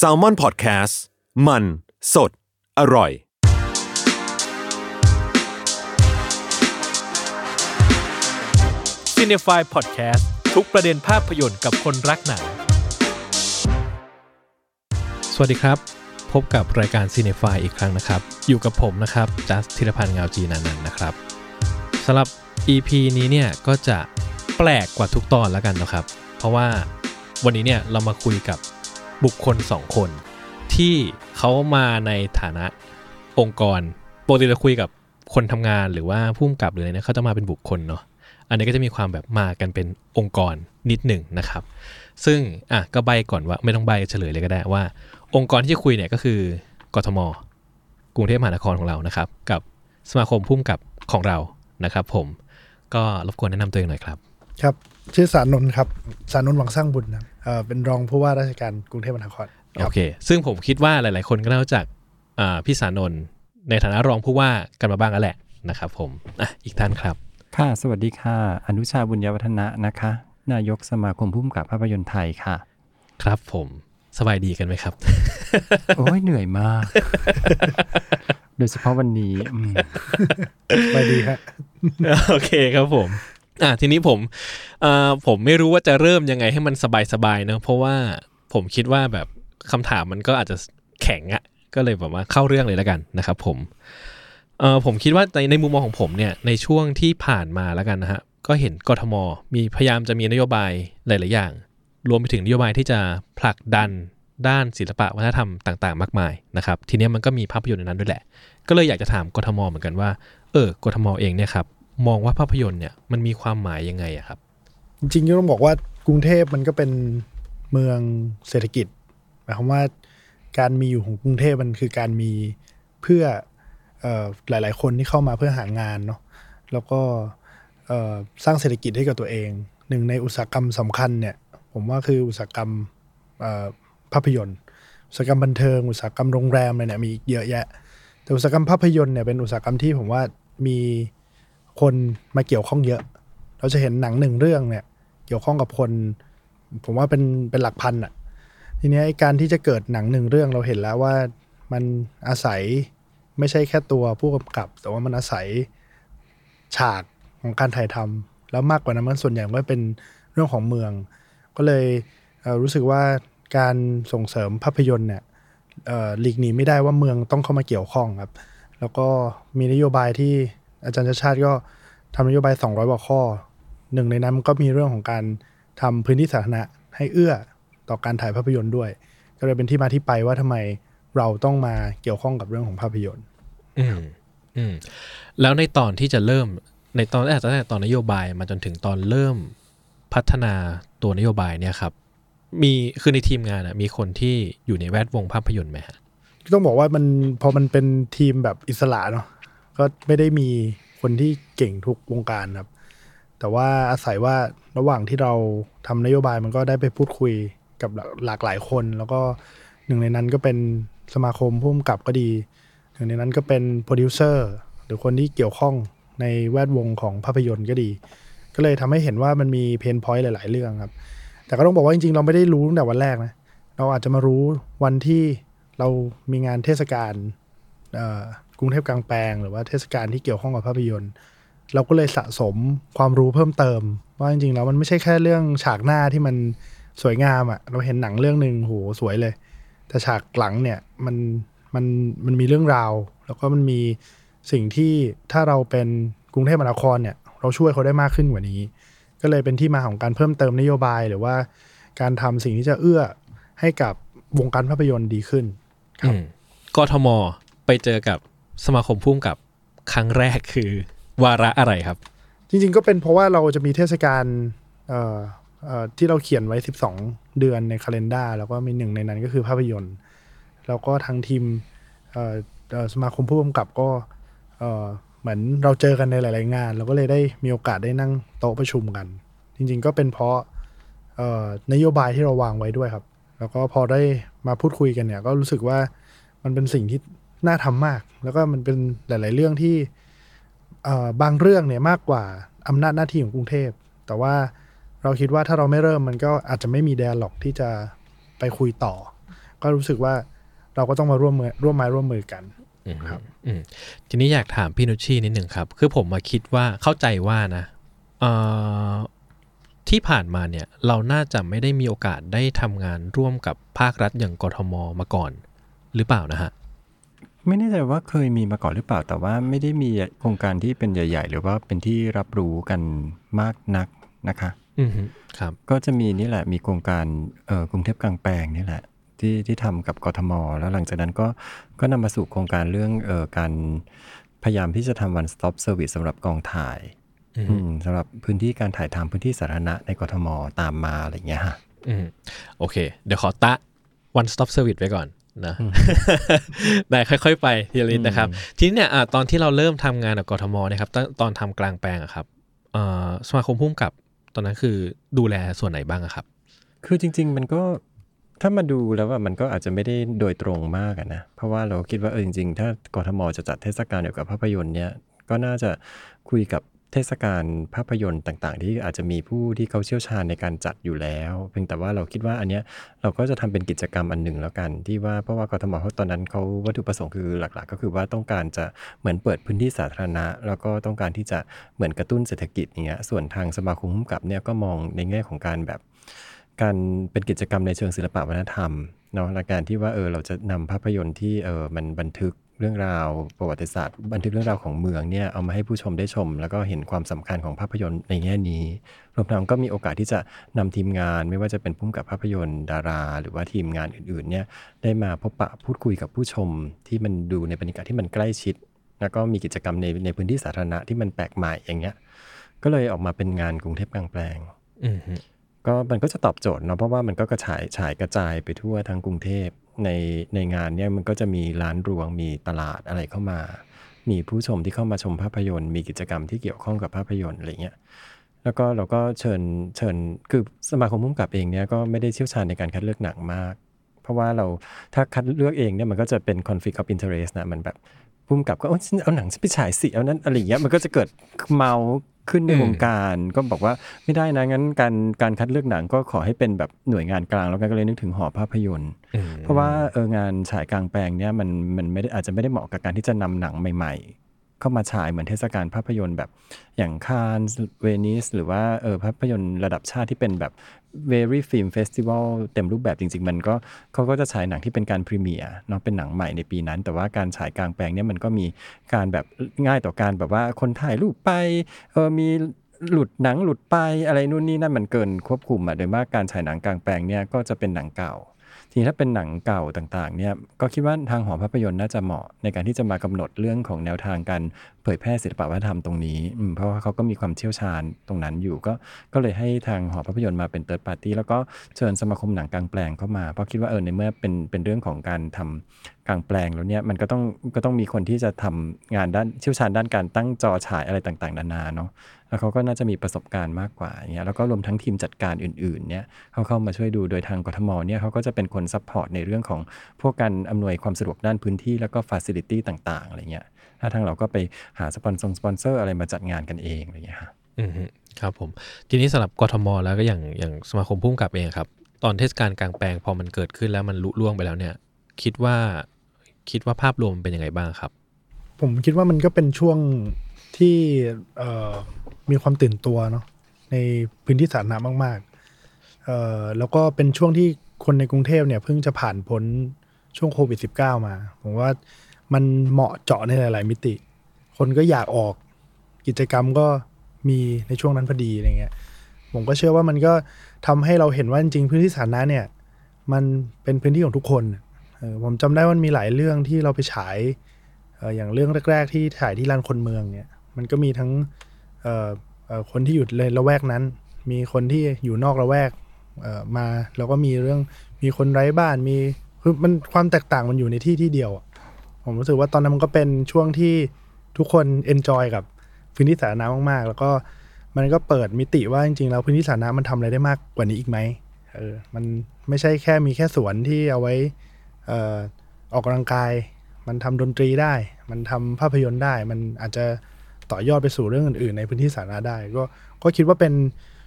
s a l m o n PODCAST มัน สด อร่อย c i n e f y Podcast ทุกประเด็นภาพยนตร์กับคนรักหนัง สวัสดีครับ พบกับรายการ c i n e f y อีกครั้งนะครับ อยู่กับผมนะครับ จัสธิรพันธ์เงาจีนันท์นะครับสำหรับ EP นี้เนี่ยก็จะแปลกกว่าทุกตอนแล้วกันนะครับ เพราะว่า วันนี้เนี่ยเรามาคุยกับบุคคลสองคน ที่เขามาในฐานะองค์กรปกติเราคุยกับคนทำงานหรือว่าผู้กำกับหรืออะไรเนี่ยเขาจะมาเป็นบุคคลเนาะอันนี้ก็จะมีความแบบมากันเป็นองค์กรนิดหนึ่งนะครับ ซึ่งอะก็ใบก่อนว่าไม่ต้องใบเฉลยเลยก็ได้ว่า องค์กรที่จะคุยเนี่ยก็คือกทมกรุงเทพมหานครของเรานะครับ กับสมาคมพุ่มกับของเรานะครับ ผมก็รบกวนแนะนำตัวเองหน่อยครับ ครับ ชื่อสานนท์ครับ สานนท์หวังสร้างบุญนะ เอ่อเป็นรองผู้ว่าราชการกรุงเทพมหานครคโอรับเค ซึ่งผมคิดว่าหลาย ๆ คนก็น่าจะรู้จักอ่าพี่สานนท์ในฐานะรองผู้ว่ากันมาบ้างแล้วแหละนะครับผมอะอีกท่านครับ ค่ะ สวัสดีค่ะ อนุชาบุญยวัฒนะนะคะ นายกสมาคมผู้กำกับภาพยนตร์ไทยค่ะ ครับผมสบายดีกันไหมครับ โอ้ยเหนื่อยมาก โดยเฉพาะวันนี้อืมไปดีครับ โอเคครับผม อะทีนี้ผมเอ่อผมไม่รู้ว่าจะเริ่มยังไงให้มันสบายๆเนอะเพราะว่าผมคิดว่าแบบคำถามมันก็อาจจะแข็งอะก็เลยแบบว่าเข้าเรื่องเลยแล้วกันนะครับ ผมเอ่อผมคิดว่าในในมุมมองของผมเนี่ยในช่วงที่ผ่านมาแล้วกันนะฮะก็เห็นกทมมีพยายามจะมีนโยบายหลายๆอย่าง รวมไปถึงนโยบายที่จะผลักดันด้านศิลปะวัฒนธรรมต่างๆ มากมายนะครับทีนี้มันก็มีภาพยนตร์ในนั้นด้วยแหละ ก็เลยอยากจะถามกทมเหมือนกันว่าเออกทมเองเนี่ยครับ มองว่าภาพยนตร์เนี่ยมันมีความหมายยังไงอะครับ จริงๆก็ต้องบอกว่ากรุงเทพมันก็เป็นเมืองเศรษฐกิจหมายความว่าการมีอยู่ของกรุงเทพมันคือการมีเพื่ออหลาย ๆ คนที่เข้ามาเพื่อหางานเนาะแล้วก็สร้างเศรษฐกิจให้กับตัวเอง หนึ่งในอุตสาหกรรมสำคัญเนี่ย ผมว่าคืออุตสาหกรรมภาพยนตร์ อุตสาหกรรมบันเทิง อุตสาหกรรมโรงแรมอะไรเนี่ยมีอีกเยอะแยะ แต่อุตสาหกรรมภาพยนตร์เนี่ยเป็นอุตสาหกรรมที่ผมว่ามี คนมาเกี่ยวข้องเยอะ เราจะเห็นหนังหนึ่งเรื่องเนี่ย เกี่ยวข้องกับคน ผมว่าเป็นเป็นหลักพันอะทีนี้ไอการที่จะเกิดหนังหนึ่งเรื่องเราเห็นแล้วว่ามันอาศัยไม่ใช่แค่ตัวผู้กำกับ แต่ว่ามันอาศัยฉากของการถ่ายทำแล้วมากกว่านั้นมันส่วนใหญ่ก็เป็นเรื่องของเมือง ก็เลยเรู้สึกว่าการส่งเสริมภาพยนตร์เนี่ยหลีกหนีไม่ได้ว่าเมืองต้องเข้ามาเกี่ยวข้องครับ แล้วก็มีนโยบายที่ อาจารย์ชาติชาติก็ทำนโยบาย 200กว่าข้อ หนึ่งในนั้นก็มีเรื่องของการทำพื้นที่สาธารณะให้เอื้อต่อการถ่ายภาพยนตร์ด้วย ก็เลยเป็นที่มาที่ไปว่าทำไมเราต้องมาเกี่ยวข้องกับเรื่องของภาพยนตร์ อืมอืมแล้วในตอนที่จะเริ่มในตอนแรกตั้งแต่ตอนนโยบายมาจนถึงตอนเริ่มพัฒนาตัวนโยบายเนี่ยครับมีคือในทีมงานอะมีคนที่อยู่ในแวดวงภาพยนตร์ไหมฮะต้องบอกว่ามันพอมันเป็นทีมแบบอิสระเนาะ ก็ไม่ได้มีคนที่เก่งทุกวงการครับ แต่ว่าอาศัยว่าระหว่างที่เราทำนโยบายมันก็ได้ไปพูดคุยกับหลากหลายคน แล้วก็หนึ่งในนั้นก็เป็นสมาคมผู้กำกับก็ดี หนึ่งในนั้นก็เป็นโปรดิวเซอร์หรือคนที่เกี่ยวข้องในแวดวงของภาพยนตร์ก็ดี ก็เลยทำให้เห็นว่ามันมี pain point หลาย ๆ เรื่องครับ แต่ก็ต้องบอกว่าจริง ๆ เราไม่ได้รู้ตั้งแต่วันแรกนะ เราอาจจะมารู้วันที่เรามีงานเทศกาล รุงเทพกลางแปลงหรือว่าเทศกาลที่เกี่ยวข้องกับภาพยนตร์ เราก็เลยสะสมความรู้เพิ่มเติม ว่าจริงๆแล้วมันไม่ใช่แค่เรื่องฉากหน้าที่มันสวยงามอะ่ะ เราเห็นหนังเรื่องหนึ่งโหสวยเลย แต่ฉากหลังเนี่ยมันมันมันมีเรื่องราว แล้วก็มันมีสิ่งที่ถ้าเราเป็นกรุงเทพมหานครเนี่ย เราช่วยเขาได้มากขึ้นกว่านี้ ก็เลยเป็นที่มาของการเพิ่มเติมนโยบายหรือว่าการทำสิ่งที่จะเอื้อให้กับวงการภาพยนตร์ดีขึ้นครับกทมไปเจอกับ สมาคมพุ่มกับครั้งแรกคือ วาระอะไรครับ จริง ๆ ก็เป็นเพราะว่าเราจะมีเทศกาลที่เราเขียนไว้ 12 เดือนในคาล endar แล้วก็มีหนึ่งในนั้นก็คือภาพยนตร์ แล้วก็ทางทีมสมาคมผู้กำกับก็เหมือนเราเจอกันในหลาย ๆ งาน เราก็เลยได้มีโอกาสได้นั่งโต๊ะประชุมกัน จริง ๆ ก็เป็นเพราะนโยบายที่เราวางไว้ด้วยครับ แล้วก็พอได้มาพูดคุยกันเนี่ย ก็รู้สึกว่ามันเป็นสิ่งที่ น่าทำมาก แล้วก็มันเป็นหลาย ๆ เรื่องที่บางเรื่องเนี่ยมากกว่าอำนาจหน้าที่ของกรุงเทพ แต่ว่าเราคิดว่าถ้าเราไม่เริ่มมันก็อาจจะไม่มีแดนหรอกที่จะไปคุยต่อ ก็รู้สึกว่าเราก็ต้องมาร่วมมือร่วมไม้ร่วมมือกันครับทีนี้อยากถามพี่นุชชีนิดหนึ่งครับ คือผมมาคิดว่าเข้าใจว่านะที่ผ่านมาเนี่ยเราน่าจะไม่ได้มีโอกาสได้ทำงานร่วมกับภาครัฐอย่างกทมมาก่อน หรือเปล่านะฮะ ไม่แน่ใจว่าเคยมีมาก่อนหรือเปล่า แต่ว่าไม่ได้มีโครงการที่เป็นใหญ่ ๆ หรือว่าเป็นที่รับรู้กันมากนักนะคะอืมฮึครับก็จะมีนี่แหละมีโครงการเอ่อกรุงเทพกลางแปลงนี่แหละ ที่ที่ทำกับกทม แล้วหลังจากนั้นก็ก็นำมาสู่โครงการเรื่องเอ่อการพยายามที่จะทำ one stop service สำหรับกองถ่ายอืมอืมสำหรับพื้นที่การถ่ายทำพื้นที่สาธารณะในกทมตามมาอะไรอย่างเงี้ยฮะอืมโอเค เดี๋ยวขอตะ one stop service ไว้ก่อน นะได้ค่อย ๆ ไปทีละนิดนะครับ ทีนี้เนี่ยอะตอนที่เราเริ่มทำงานกับกทมเนะครับตอนตอนทำกลางแปลงอะครับเอ่อสมาคมพุ่มกับตอนนั้นคือดูแลส่วนไหนบ้างอะครับ คือจริง ๆ มันก็ถ้ามาดูแล้วว่ามันก็อาจจะไม่ได้โดยตรงมากอะนะ เพราะว่าเราคิดว่าเออจริง ๆ ถ้ากทมจะจัดเทศกาลเกี่ยวกับภาพยนตร์เนี่ยก็น่าจะคุยกับ เทศกาลภาพยนตร์ต่างๆ ที่อาจจะมีผู้ที่เขาเชี่ยวชาญในการจัดอยู่แล้ว เพียงแต่ว่าเราคิดว่าอันเนี้ยเราก็จะทำเป็นกิจกรรมอันหนึ่งแล้วกัน ที่ว่าเพราะว่ากทมเขาตอนนั้นเขาวัตถุประสงค์คือหลัก ๆ ก็คือว่าต้องการจะเหมือนเปิดพื้นที่สาธารณะ แล้วก็ต้องการที่จะเหมือนกระตุ้นเศรษฐกิจเงี้ยส่วนทางสมาคมกับเนี่ยก็มองในแง่ของการแบบ การเป็นกิจกรรมในเชิงศิลปวัฒนธรรมเนาะและการที่ว่าเออเราจะนำภาพยนตร์ที่เออมันบันทึก เรื่องราวประวัติศาสตร์ บันทึกเรื่องราวของเมืองเนี่ยเอามาให้ผู้ชมได้ชม แล้วก็เห็นความสำคัญของภาพยนตร์ในแง่นี้ รวมทั้งก็มีโอกาสที่จะนำทีมงาน ไม่ว่าจะเป็นผู้กำกับภาพยนตร์ดารา หรือว่าทีมงานอื่นๆเนี่ยได้มาพบปะพูดคุยกับผู้ชม ที่มันดูในบรรยากาศที่มันใกล้ชิด แล้วก็มีกิจกรรมในในพื้นที่สาธารณะที่มันแปลกใหม่อย่างเงี้ยก็เลยออกมาเป็นงานกรุงเทพกลางแปลงอืมฮึก็มันก็จะตอบโจทย์เนาะเพราะว่ามันก็กระฉายฉายกระจายไปทั่วทั้งกรุงเทพ ในในงานเนี่ยมันก็จะมีร้านรวงมีตลาดอะไรเข้ามา มีผู้ชมที่เข้ามาชมภาพยนตร์ มีกิจกรรมที่เกี่ยวข้องกับภาพยนตร์อะไรเงี้ยแล้วก็เราก็เชิญเชิญคือสมาคมผู้กำกับเองเนี่ยก็ไม่ได้เชี่ยวชาญในการคัดเลือกหนังมาก เพราะว่าเราถ้าคัดเลือกเองเนี่ยมันก็จะเป็น conflict of interest นะมันแบบ ผู้กำกับก็โอ้ฉันเอาหนังฉันไปฉายสิเอานั้นอะไรอย่างเงี้ยมันก็จะเกิดเมาขึ้นในวงการก็บอกว่าไม่ได้นะงั้นการการคัดเลือกหนังก็ขอให้เป็นแบบหน่วยงานกลางแล้วกันก็เลยนึกถึงหอภาพยนตร์อืมเพราะว่าเอองานฉายกลางแปลงเนี่ยมันมันไม่ได้อาจจะไม่ได้เหมาะกับการที่จะนำหนังใหม่ๆ เข้ามาฉายเหมือนเทศกาลภาพยนตร์แบบอย่างคานเวนิสหรือว่าเออภาพยนตร์ระดับชาติที่เป็นแบบ very film festival เต็มรูปแบบจริง ๆ มันก็เขาก็จะฉายหนังที่เป็นการพรีเมียร์เนาะเป็นหนังใหม่ในปีนั้น แต่ว่าการฉายกลางแปลงเนี่ยมันก็มีการแบบง่ายต่อการแบบว่าคนถ่ายรูปไปเออมีหลุดหนังหลุดไปอะไรนู่นนี่นั่นมันเกินควบคุมอะโดยมากการฉายหนังกลางแปลงเนี่ยก็จะเป็นหนังเก่า ทีนี้ถ้าเป็นหนังเก่าต่างๆเนี่ยก็คิดว่าทางหอภาพยนตร์น่าจะเหมาะในการที่จะมากำหนดเรื่องของแนวทางการเผยแพร่ศิลปวัฒนธรรมตรงนี้ เพราะว่าเขาก็มีความเชี่ยวชาญตรงนั้นอยู่ก็ก็เลยให้ทางหอภาพยนตร์มาเป็นเติร์ดปาร์ตี้แล้วก็เชิญสมาคมหนังกลางแปลงเข้ามาเพราะคิดว่าเออในเมื่อเป็นเป็นเรื่องของการทำกลางแปลงแล้วเนี่ยมันก็ต้องก็ต้องมีคนที่จะทำงานด้านเชี่ยวชาญด้านการตั้งจอฉายอะไรต่างๆนานาเนาะ แล้วเขาก็น่าจะมีประสบการณ์มากกว่าอย่างเงี้ยแล้วก็รวมทั้งทีมจัดการอื่นๆเนี่ยเขาเข้ามาช่วยดูโดยทางกทมเนี่ยเขาก็จะเป็นคน support ในเรื่องของพวกการอำนวยความสะดวกด้านพื้นที่แล้วก็ฟ a ซิลิตี้ต่างๆอะไรเงี้ยถ้าทางเราก็ไปหาสปอนซงสปอนเซอร์อะไรมาจัดงานกันเองอะไรเงี้ยฮะอืมฮึครับผมทีนี้สำหรับกทม แล้วก็อย่างอย่างสมาคมผู้กำกับเองครับ ตอนเทศกาลกลางแปลงพอมันเกิดขึ้นแล้วมันลุล่วงไปแล้วเนี่ย คิดว่าคิดว่าภาพรวมเป็นยังไงบ้างครับ ผมคิดว่ามันก็เป็นช่วงที่เอ่อ มีความตื่นตัวเนาะในพื้นที่สาธารณะมาก ๆ เอ่อแล้วก็เป็นช่วงที่คนในกรุงเทพเนี่ยเพิ่งจะผ่านพ้นช่วงโควิด -19 มา ผมว่ามันเหมาะเจาะในหลาย ๆ มิติ คนก็อยากออกกิจกรรมก็มีในช่วงนั้นพอดีอะไรเงี้ยผมก็เชื่อว่ามันก็ทำให้เราเห็นว่าจริงๆพื้นที่สาธารณะเนี่ย มันเป็นพื้นที่ของทุกคนผมจำได้ว่ามันมีหลายเรื่องที่เราไปฉายอย่างเรื่องแรก ๆ ที่ถ่ายที่ลานคนเมืองเนี่ย มันก็มีทั้ง คนที่อยู่ในละแวกนั้น มีคนที่อยู่นอกระแวกมาแล้วก็มีเรื่องมีคนไร้บ้านมีคือมันความแตกต่างมันอยู่ในที่ที่เดียวผมรู้สึกว่าตอนนั้นมันก็เป็นช่วงที่ทุกคน enjoy กับพื้นที่สาธารณะมากๆ แล้วก็มันก็เปิดมิติว่าจริงๆแล้วพื้นที่สาธารณะมันทำอะไรได้มากกว่านี้อีกไหมเออมันไม่ใช่แค่มีแค่สวนที่เอาไว้ออออกกำลังกาย มันทำดนตรีได้ มันทำภาพยนตร์ได้ มันอาจจะ ต่อยอดไปสู่เรื่องอื่นๆ ในพื้นที่สาธารณะได้ ก็ก็คิดว่าเป็น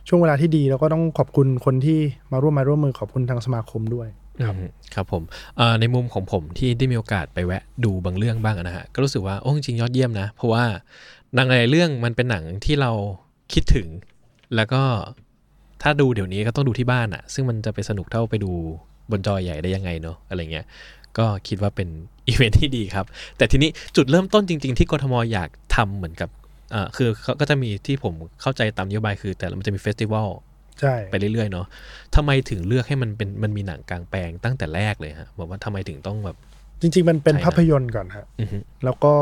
ช่วงเวลาที่ดี แล้วก็ต้องขอบคุณคนที่มาร่วมมาร่วมมือขอบคุณทางสมาคมด้วยครับครับผมเอ่อในมุมของผมที่ได้มีโอกาสไปแวะดูบางเรื่องบ้างอะนะฮะก็รู้สึกว่าโอ้จริงๆยอดเยี่ยมนะ เพราะว่าหนังหลายๆเรื่องมันเป็นหนังที่เราคิดถึง แล้วก็ถ้าดูเดี๋ยวนี้ก็ต้องดูที่บ้านอะซึ่งมันจะไปสนุกเท่าไปดูบนจอใหญ่ได้ยังไงเนอะอะไรเงี้ยก็คิดว่าเป็นอีเวนท์ที่ดีครับ แต่ทีนี้จุดเริ่มต้นจริง ๆ ที่กทมอยาก ทำเหมือนกับเอ่อคือเขาก็จะมีที่ผมเข้าใจตามนโยบายคือ แต่ละมันจะมี festivalใช่ไปเรื่อยๆเนาะทำไมถึงเลือกให้มันเป็นมันมีหนังกลางแปลงตั้งแต่แรกเลยฮะบอกว่าทำไมถึงต้องแบบ จริง ๆ มันเป็นใช่นะภาพยนตร์ก่อนฮะอือฮึแล้วก็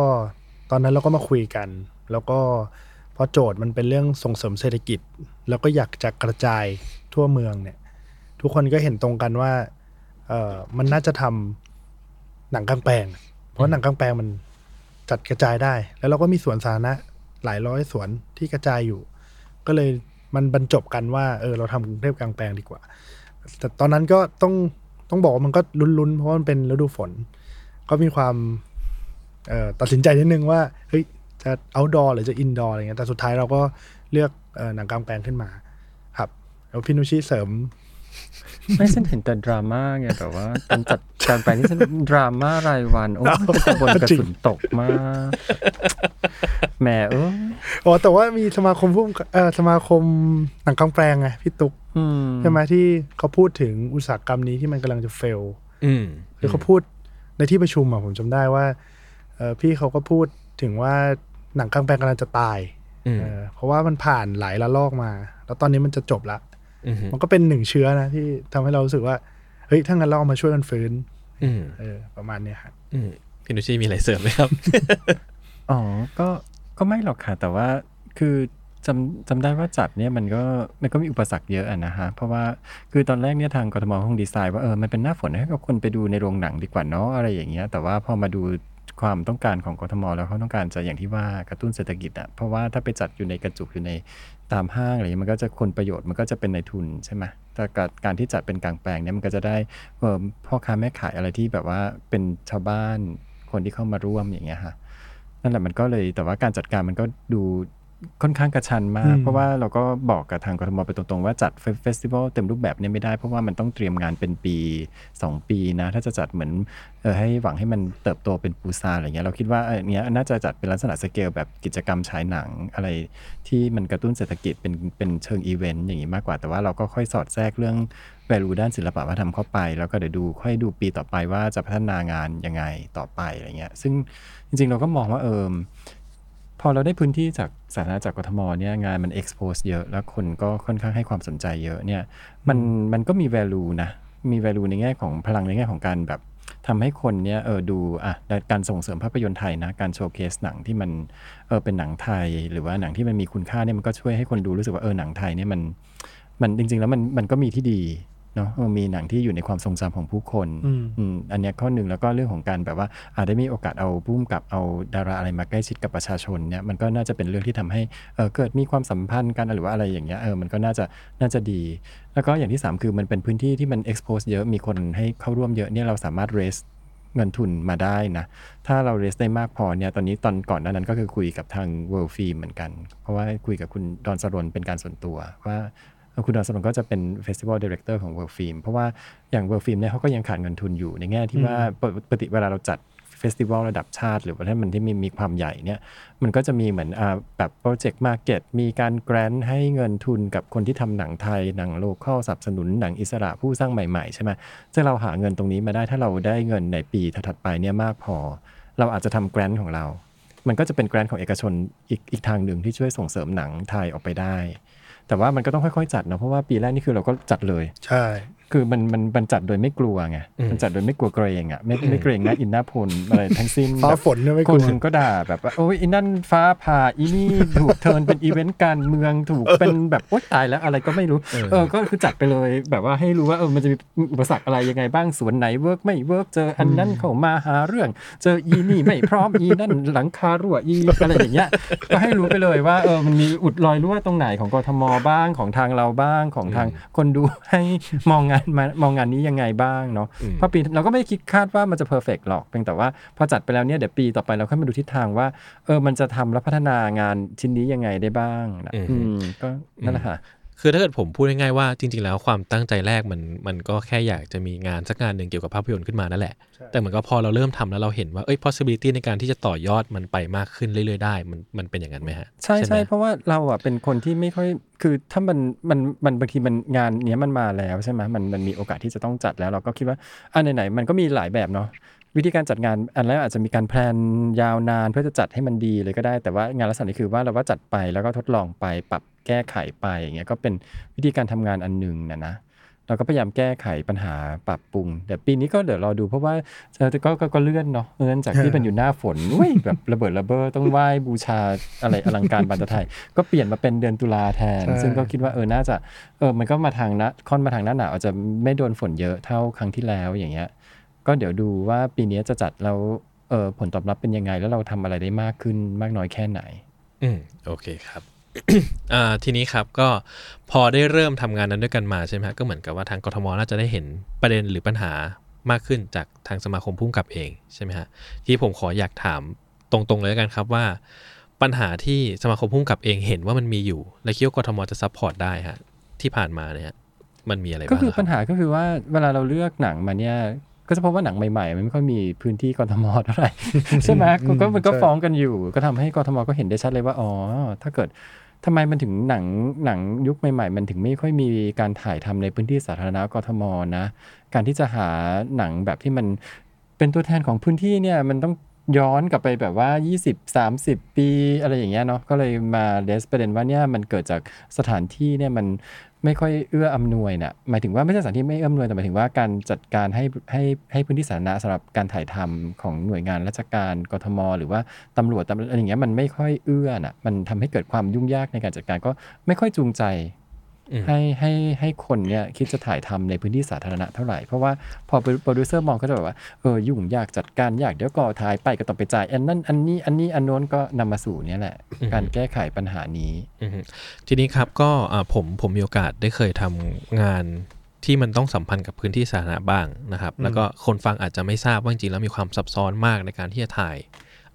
ตอนนั้นเราก็มาคุยกัน แล้วก็พอโจทย์มันเป็นเรื่องส่งเสริมเศรษฐกิจ แล้วก็อยากจะกระจายทั่วเมืองเนี่ย ทุกคนก็เห็นตรงกันว่าเออมันน่าจะทำหนังกลางแปลง เพราะหนังกลางแปลงมัน จัดกระจายได้ แล้วเราก็มีสวนสาธารณะหลายร้อยสวนที่กระจายอยู่ ก็เลยมันบรรจบกันว่าเออเราทำกรุงเทพกลางแปลงดีกว่า แต่ตอนนั้นก็ต้องต้องบอกว่ามันก็ลุ้นๆ เพราะมันเป็นฤดูฝน ก็มีความเออตัดสินใจนิดนึงว่าเฮ้ยจะ outdoor หรือจะ indoor อะไรเงี้ยแต่สุดท้ายเราก็เลือกออหนังกลางแปลงขึ้นมา ครับแล้วพี่นุชิเสริม ไม่ฉันเห็นแต่ดราม่าไงแต่ว่าการจัดการไปนี่ฉันดราม่ารายวัน โอ้ตะบนกระสุนตกมากแหมเอออ๋อแต่ว่ามีสมาคมผู้เอ่อสมาคมหนังกลางแปลงไงพี่ตุ๊กอืมใช่ไหมที่เขาพูดถึงอุตสาหกรรมนี้ที่มันกำลังจะเฟลอืมคือเขาพูดในที่ประชุมอะผมจำได้ว่าเอ่อพี่เขาก็พูดถึงว่าหนังกลางแปลงกำลังจะตายอืมเออเพราะว่ามันผ่านหลายระลอกมา แล้วตอนนี้มันจะจบละอื มมันก็เป็นหนึ่งเชื้อนะที่ทำให้เรารู้สึกว่า เฮ้ยถ้างั้นเราเอามาช่วยกันฟื้นอืมเออ ประมาณเนี้ยครับอืมพี่นุชชีมีอะไรเสริมไหมครับ อ๋อ ก็ก็ไม่หรอกค่ะ แต่ว่าคือจำจำได้ว่าจัดเนี่ยมันก็มันก็มีอุปสรรคเยอะอะนะฮะ เพราะว่าคือตอนแรกเนี่ยทางกทมคงดีไซน์ว่าเออมันเป็นหน้าฝนให้กับคนไปดูในโรงหนังดีกว่าเนาะอะไรอย่างเงี้ยแต่ว่าพอมาดู ความต้องการของกทมแล้วเขาต้องการจะอย่างที่ว่ากระตุ้นเศรษฐกิจอะเพราะว่าถ้าไปจัดอยู่ในกระจุกอยู่ในตามห้างอะไรอย่างนี้มันก็จะคนประโยชน์มันก็จะเป็นในทุนใช่ไหมแต่การการที่จัดเป็นกลางแปลงเนี่ยมันก็จะได้เพ่อค้าแม่ขายอะไรที่แบบว่าเป็นชาวบ้านคนที่เข้ามาร่วมอย่างเงี้ยฮะนั่นแหละมันก็เลยแต่ว่าการจัดการมันก็ดู ค่อนข้างกระชันมากอืมเพราะว่าเราก็บอกกับทางกทมไปตรงๆ ว่าจัดเฟสติวัลเต็มรูปแบบเนี่ยไม่ได้ เพราะว่ามันต้องเตรียมงานเป็นปี 2 ปีนะ ถ้าจะจัดเหมือนเออให้หวังให้มันเติบโตเป็นปูซานอะไรเงี้ยเราคิดว่าเออเนี้ยน่าจะจัดเป็นลักษณะสเกลแบบกิจกรรมฉายหนังอะไรที่มันกระตุ้นเศรษฐกิจเป็นเป็นเชิงอีเวนต์อย่างนี้มากกว่าแต่ว่าเราก็ค่อยสอดแทรกเรื่อง value ด้านศิลปะวัฒนธรรมเข้าไป แล้วก็เดี๋ยวดูค่อยดูปีต่อไปว่าจะพัฒนางานยังไงต่อไปอะไรเงี้ยซึ่งจริงๆเราก็มองว่าเออ พอเราได้พื้นที่จากสาธารณะจากกทมเนี่ยงานมัน expose เยอะแล้วคนก็ค่อนข้างให้ความสนใจเยอะเนี่ยมันมันก็มี value นะ มี value ในแง่ของพลังในแง่ของการแบบทำให้คนเนี่ยเออดูอะการส่งเสริมภาพยนตร์ไทยนะ การโชว์เคสหนังที่มันเออเป็นหนังไทย หรือว่าหนังที่มันมีคุณค่าเนี่ยมันก็ช่วยให้คนดูรู้สึกว่าเออหนังไทยเนี่ยมันมันจริง ๆ แล้วมันมันก็มีที่ดี เนาะเออมีหนังที่อยู่ในความทรงจำของผู้คนอืมอืมอันเนี้ยข้อหนึ่งแล้วก็เรื่องของการแบบว่าอาจได้มีโอกาสเอาพุ่มกับเอาดาราอะไรมาใกล้ชิดกับประชาชนเนี่ยมันก็น่าจะเป็นเรื่องที่ทำให้เออเกิดมีความสัมพันธ์กันหรือว่าอะไรอย่างเงี้ยเออมันก็น่าจะน่าจะดี แล้วก็อย่างที่ 3 คือมันเป็นพื้นที่ที่มัน expose เยอะมีคนให้เข้าร่วมเยอะเนี่ยเราสามารถ raise เงินทุนมาได้นะ ถ้าเรา raise ได้มากพอเนี่ย ตอนนี้ตอนก่อนหน้านั้นก็คือคุยกับทาง World Film เหมือนกัน เพราะว่าคุยกับคุณดรสรณเป็นการส่วนตัวว่า คุณดรสรณก็จะเป็น festival director ของ World Film เพราะว่าอย่าง World Film เนี่ยเขาก็ยังขาดเงินทุนอยู่ในแง่ที่ว่าปกปกติเวลาเราจัด festival ระดับชาติ หรือว่าถ้ามันที่มีมีความใหญ่เนี่ยมันก็จะมีเหมือนอ่าแบบ project market มีการ grant ให้เงินทุนกับคนที่ทำหนังไทย หนัง local สนับสนุนหนังอิสระผู้สร้างใหม่ๆใช่ไหมซึ่งเราหาเงินตรงนี้มาได้ถ้าเราได้เงินในปีถัดๆไปเนี่ยมากพอ เราอาจจะทำ grant ของเรา มันก็จะเป็น grant ของเอกชนอีกอีกทางหนึ่งที่ช่วยส่งเสริมหนังไทยออกไปได้ แต่ว่ามันก็ต้องค่อยๆจัดเนาะเพราะว่าปีแรกนี่คือเราก็จัดเลย ใช่ คือมันมันมันจัดโดยไม่กลัวไงอืมมันจัดโดยไม่กลัวเกรงอะไม่ไม่เกรงหน้าอินทร์หน้าพรหมอะไรทั้งสิ้นฟ้าแบบฝนเนี่ยไม่คกลันวหนึ่งก็ด่าแบบว่าโอ้ยอีนั่นฟ้าผ่าอีนี่ถูก turn เป็นอีเวนต์การเมืองถูกเป็นแบบโอ๊ยตายแล้วอะไรก็ไม่รู้เออเออก็คือจัดไปเลยแบบว่าให้รู้ว่าเออมันจะมีอุปสรรคอะไรยังไงบ้างสวนไหน work ไม่ work เจออันนั้นเข้ามาหาเรื่อง เจออีนี่ไม่พร้อมอีนั่นหลังคารั่วอีอะไรอย่างเงี้ยก็ให้รู้ไปเลยว่าเออมันมีอุดรอยรั่วตรงไหนของกทมบ้างของทางเราบ้างของทางคนดูให้มองงานมามองงานนี้ยังไงบ้างเนาะอืมเพราะปีเราก็ไม่ได้คิดคาดว่ามันจะ perfect หรอกเพียงแต่ว่าพอจัดไปแล้วเนี่ยเดี๋ยวปีต่อไปเราค่อยมาดูทิศทางว่าเออมันจะทำและพัฒนางานชิ้นนี้ยังไงได้บ้างนะอืมอืมก็นั่นแหละค่ะ คือถ้าเกิดผมพูดง่ายๆว่าจริง ๆ แล้วความตั้งใจแรกมันมันก็แค่อยากจะมีงานสักงานหนึ่งเกี่ยวกับภาพยนตร์ขึ้นมานั่นแหละ แต่เหมือนก็พอเราเริ่มทำแล้วเราเห็นว่าเอ้ย possibility ในการที่จะต่อยอดมันไปมากขึ้นเรื่อย ๆ ได้มันมันเป็นอย่างนั้นไหมฮะ ใช่ไหมใช่เพราะว่าเราอะเป็นคนที่ไม่ค่อยคือถ้ามันมันมันบางทีมันงานเนี้ยมันมาแล้วใช่ไหมมันมันมีโอกาสที่จะต้องจัดแล้วเราก็คิดว่าอันไหนๆมันก็มีหลายแบบเนาะ วิธีการจัดงานอันแรกอาจจะมีการแพลนยาวนานเพื่อจะจัดให้มันดีเลยก็ได้ แต่ว่างานลักษณะนี้คือว่าเราว่าจัดไปแล้วก็ทดลองไปปรับแก้ไขไปอย่างเงี้ยก็เป็นวิธีการทำงานอันหนึ่งนะนะเราก็พยายามแก้ไขปัญหาปรับปรุงเดี๋ยวปีนี้ก็เดี๋ยวรอดูเพราะว่าเออแต่ก็ก็ก็เลื่อนเนาะเลื่อนจากที่เป็นอยู่หน้าฝนอุ้ยแบบระเบิดระเบ้อต้องไหว้บูชาอะไรอลังการบานตะไทย ก็เปลี่ยนมาเป็นเดือนตุลาแทนใช่ซึ่งก็คิดว่าเออน่าจะเออมันก็มาทางนะค่อนมาทางหน้าหนาวอาจจะไม่โดนฝนเยอะเท่าครั้งที่แล้วอย่างเงี้ย ก็เดี๋ยวดูว่าปีนี้จะจัดแล้วเออผลตอบรับเป็นยังไง แล้วเราทำอะไรได้มากขึ้นมากน้อยแค่ไหน อืมโอเครับอ่าทีนี้ครับก็พอได้เริ่มทำงานนั้นด้วยกันมาใช่ไหมฮะก็เหมือนกับว่าทางกทมน่าจะได้เห็นประเด็นหรือปัญหามากขึ้นจากทางสมาคมผู้กำกับเองใช่ไหมฮะที่ผมขออยากถามตรงๆเลยแล้วกันครับว่าปัญหาที่สมาคมผู้กำกับเองเห็นว่ามันมีอยู่ และคิดว่ากทมจะ support ได้ฮะที่ผ่านมาเนี่ยมันมีอะไรบ้างก็คือรับปัญหาก็คือว่าเวลาเราเลือกหนังมาเนี่ย ก็จะพบว่าหนังใหม่ๆ มันไม่ค่อยมีพื้นที่กทมเท่าไหร่ใช่ไหมก็ก็มันก็ใช่ฟ้องกันอยู่ ก็ทำให้กทมก็เห็นได้ชัดเลยว่าอ๋อถ้าเกิดทำไมมันถึงหนังหนังยุคใหม่ ๆ มันถึงไม่ค่อยมีการถ่ายทำในพื้นที่สาธารณะกทมนะ การที่จะหาหนังแบบที่มันเป็นตัวแทนของพื้นที่เนี่ยมันต้องย้อนกลับไปแบบว่า 20 30 ปีอะไรอย่างเงี้ยเนาะก็เลยมาเดสประเด็นว่าเนี่ยมันเกิดจากสถานที่เนี่ยมัน ไม่ค่อยเอื้ออำนวยน่ะหมายถึงว่าไม่ใช่สถานที่ไม่เอื้ออำนวยแต่หมายถึงว่าการจัดการให้ให้ให้พื้นที่สาธารณะสำหรับการถ่ายทำของหน่วยงานราชการกทม หรือว่าตำรวจตำอะไรอย่างเงี้ยมันไม่ค่อยเอื้อน่ะมันทำให้เกิดความยุ่งยากในการจัดการก็ไม่ค่อยจูงใจ ให้ให้ให้คนเนี่ยคิดจะถ่ายทำในพื้นที่สาธารณะเท่าไหร่ เพราะว่าพอโปรดิวเซอร์มองก็จะแบบว่าเออยุ่งยากจัดการยากเดี๋ยวก็ถ่ายไปก็ต้องไปจ่ายอันนั้นอันนี้อันนี้อันโน้นก็นำมาสู่เนี่ยแหละอือฮึการแก้ไขปัญหานี้อือฮึทีนี้ครับก็อ่าผมผมมีโอกาสได้เคยทำงานที่มันต้องสัมพันธ์กับพื้นที่สาธารณะบ้างนะครับ แล้วก็คนฟังอาจจะไม่ทราบว่าจริงๆแล้วมีความซับซ้อนมากในการที่จะถ่าย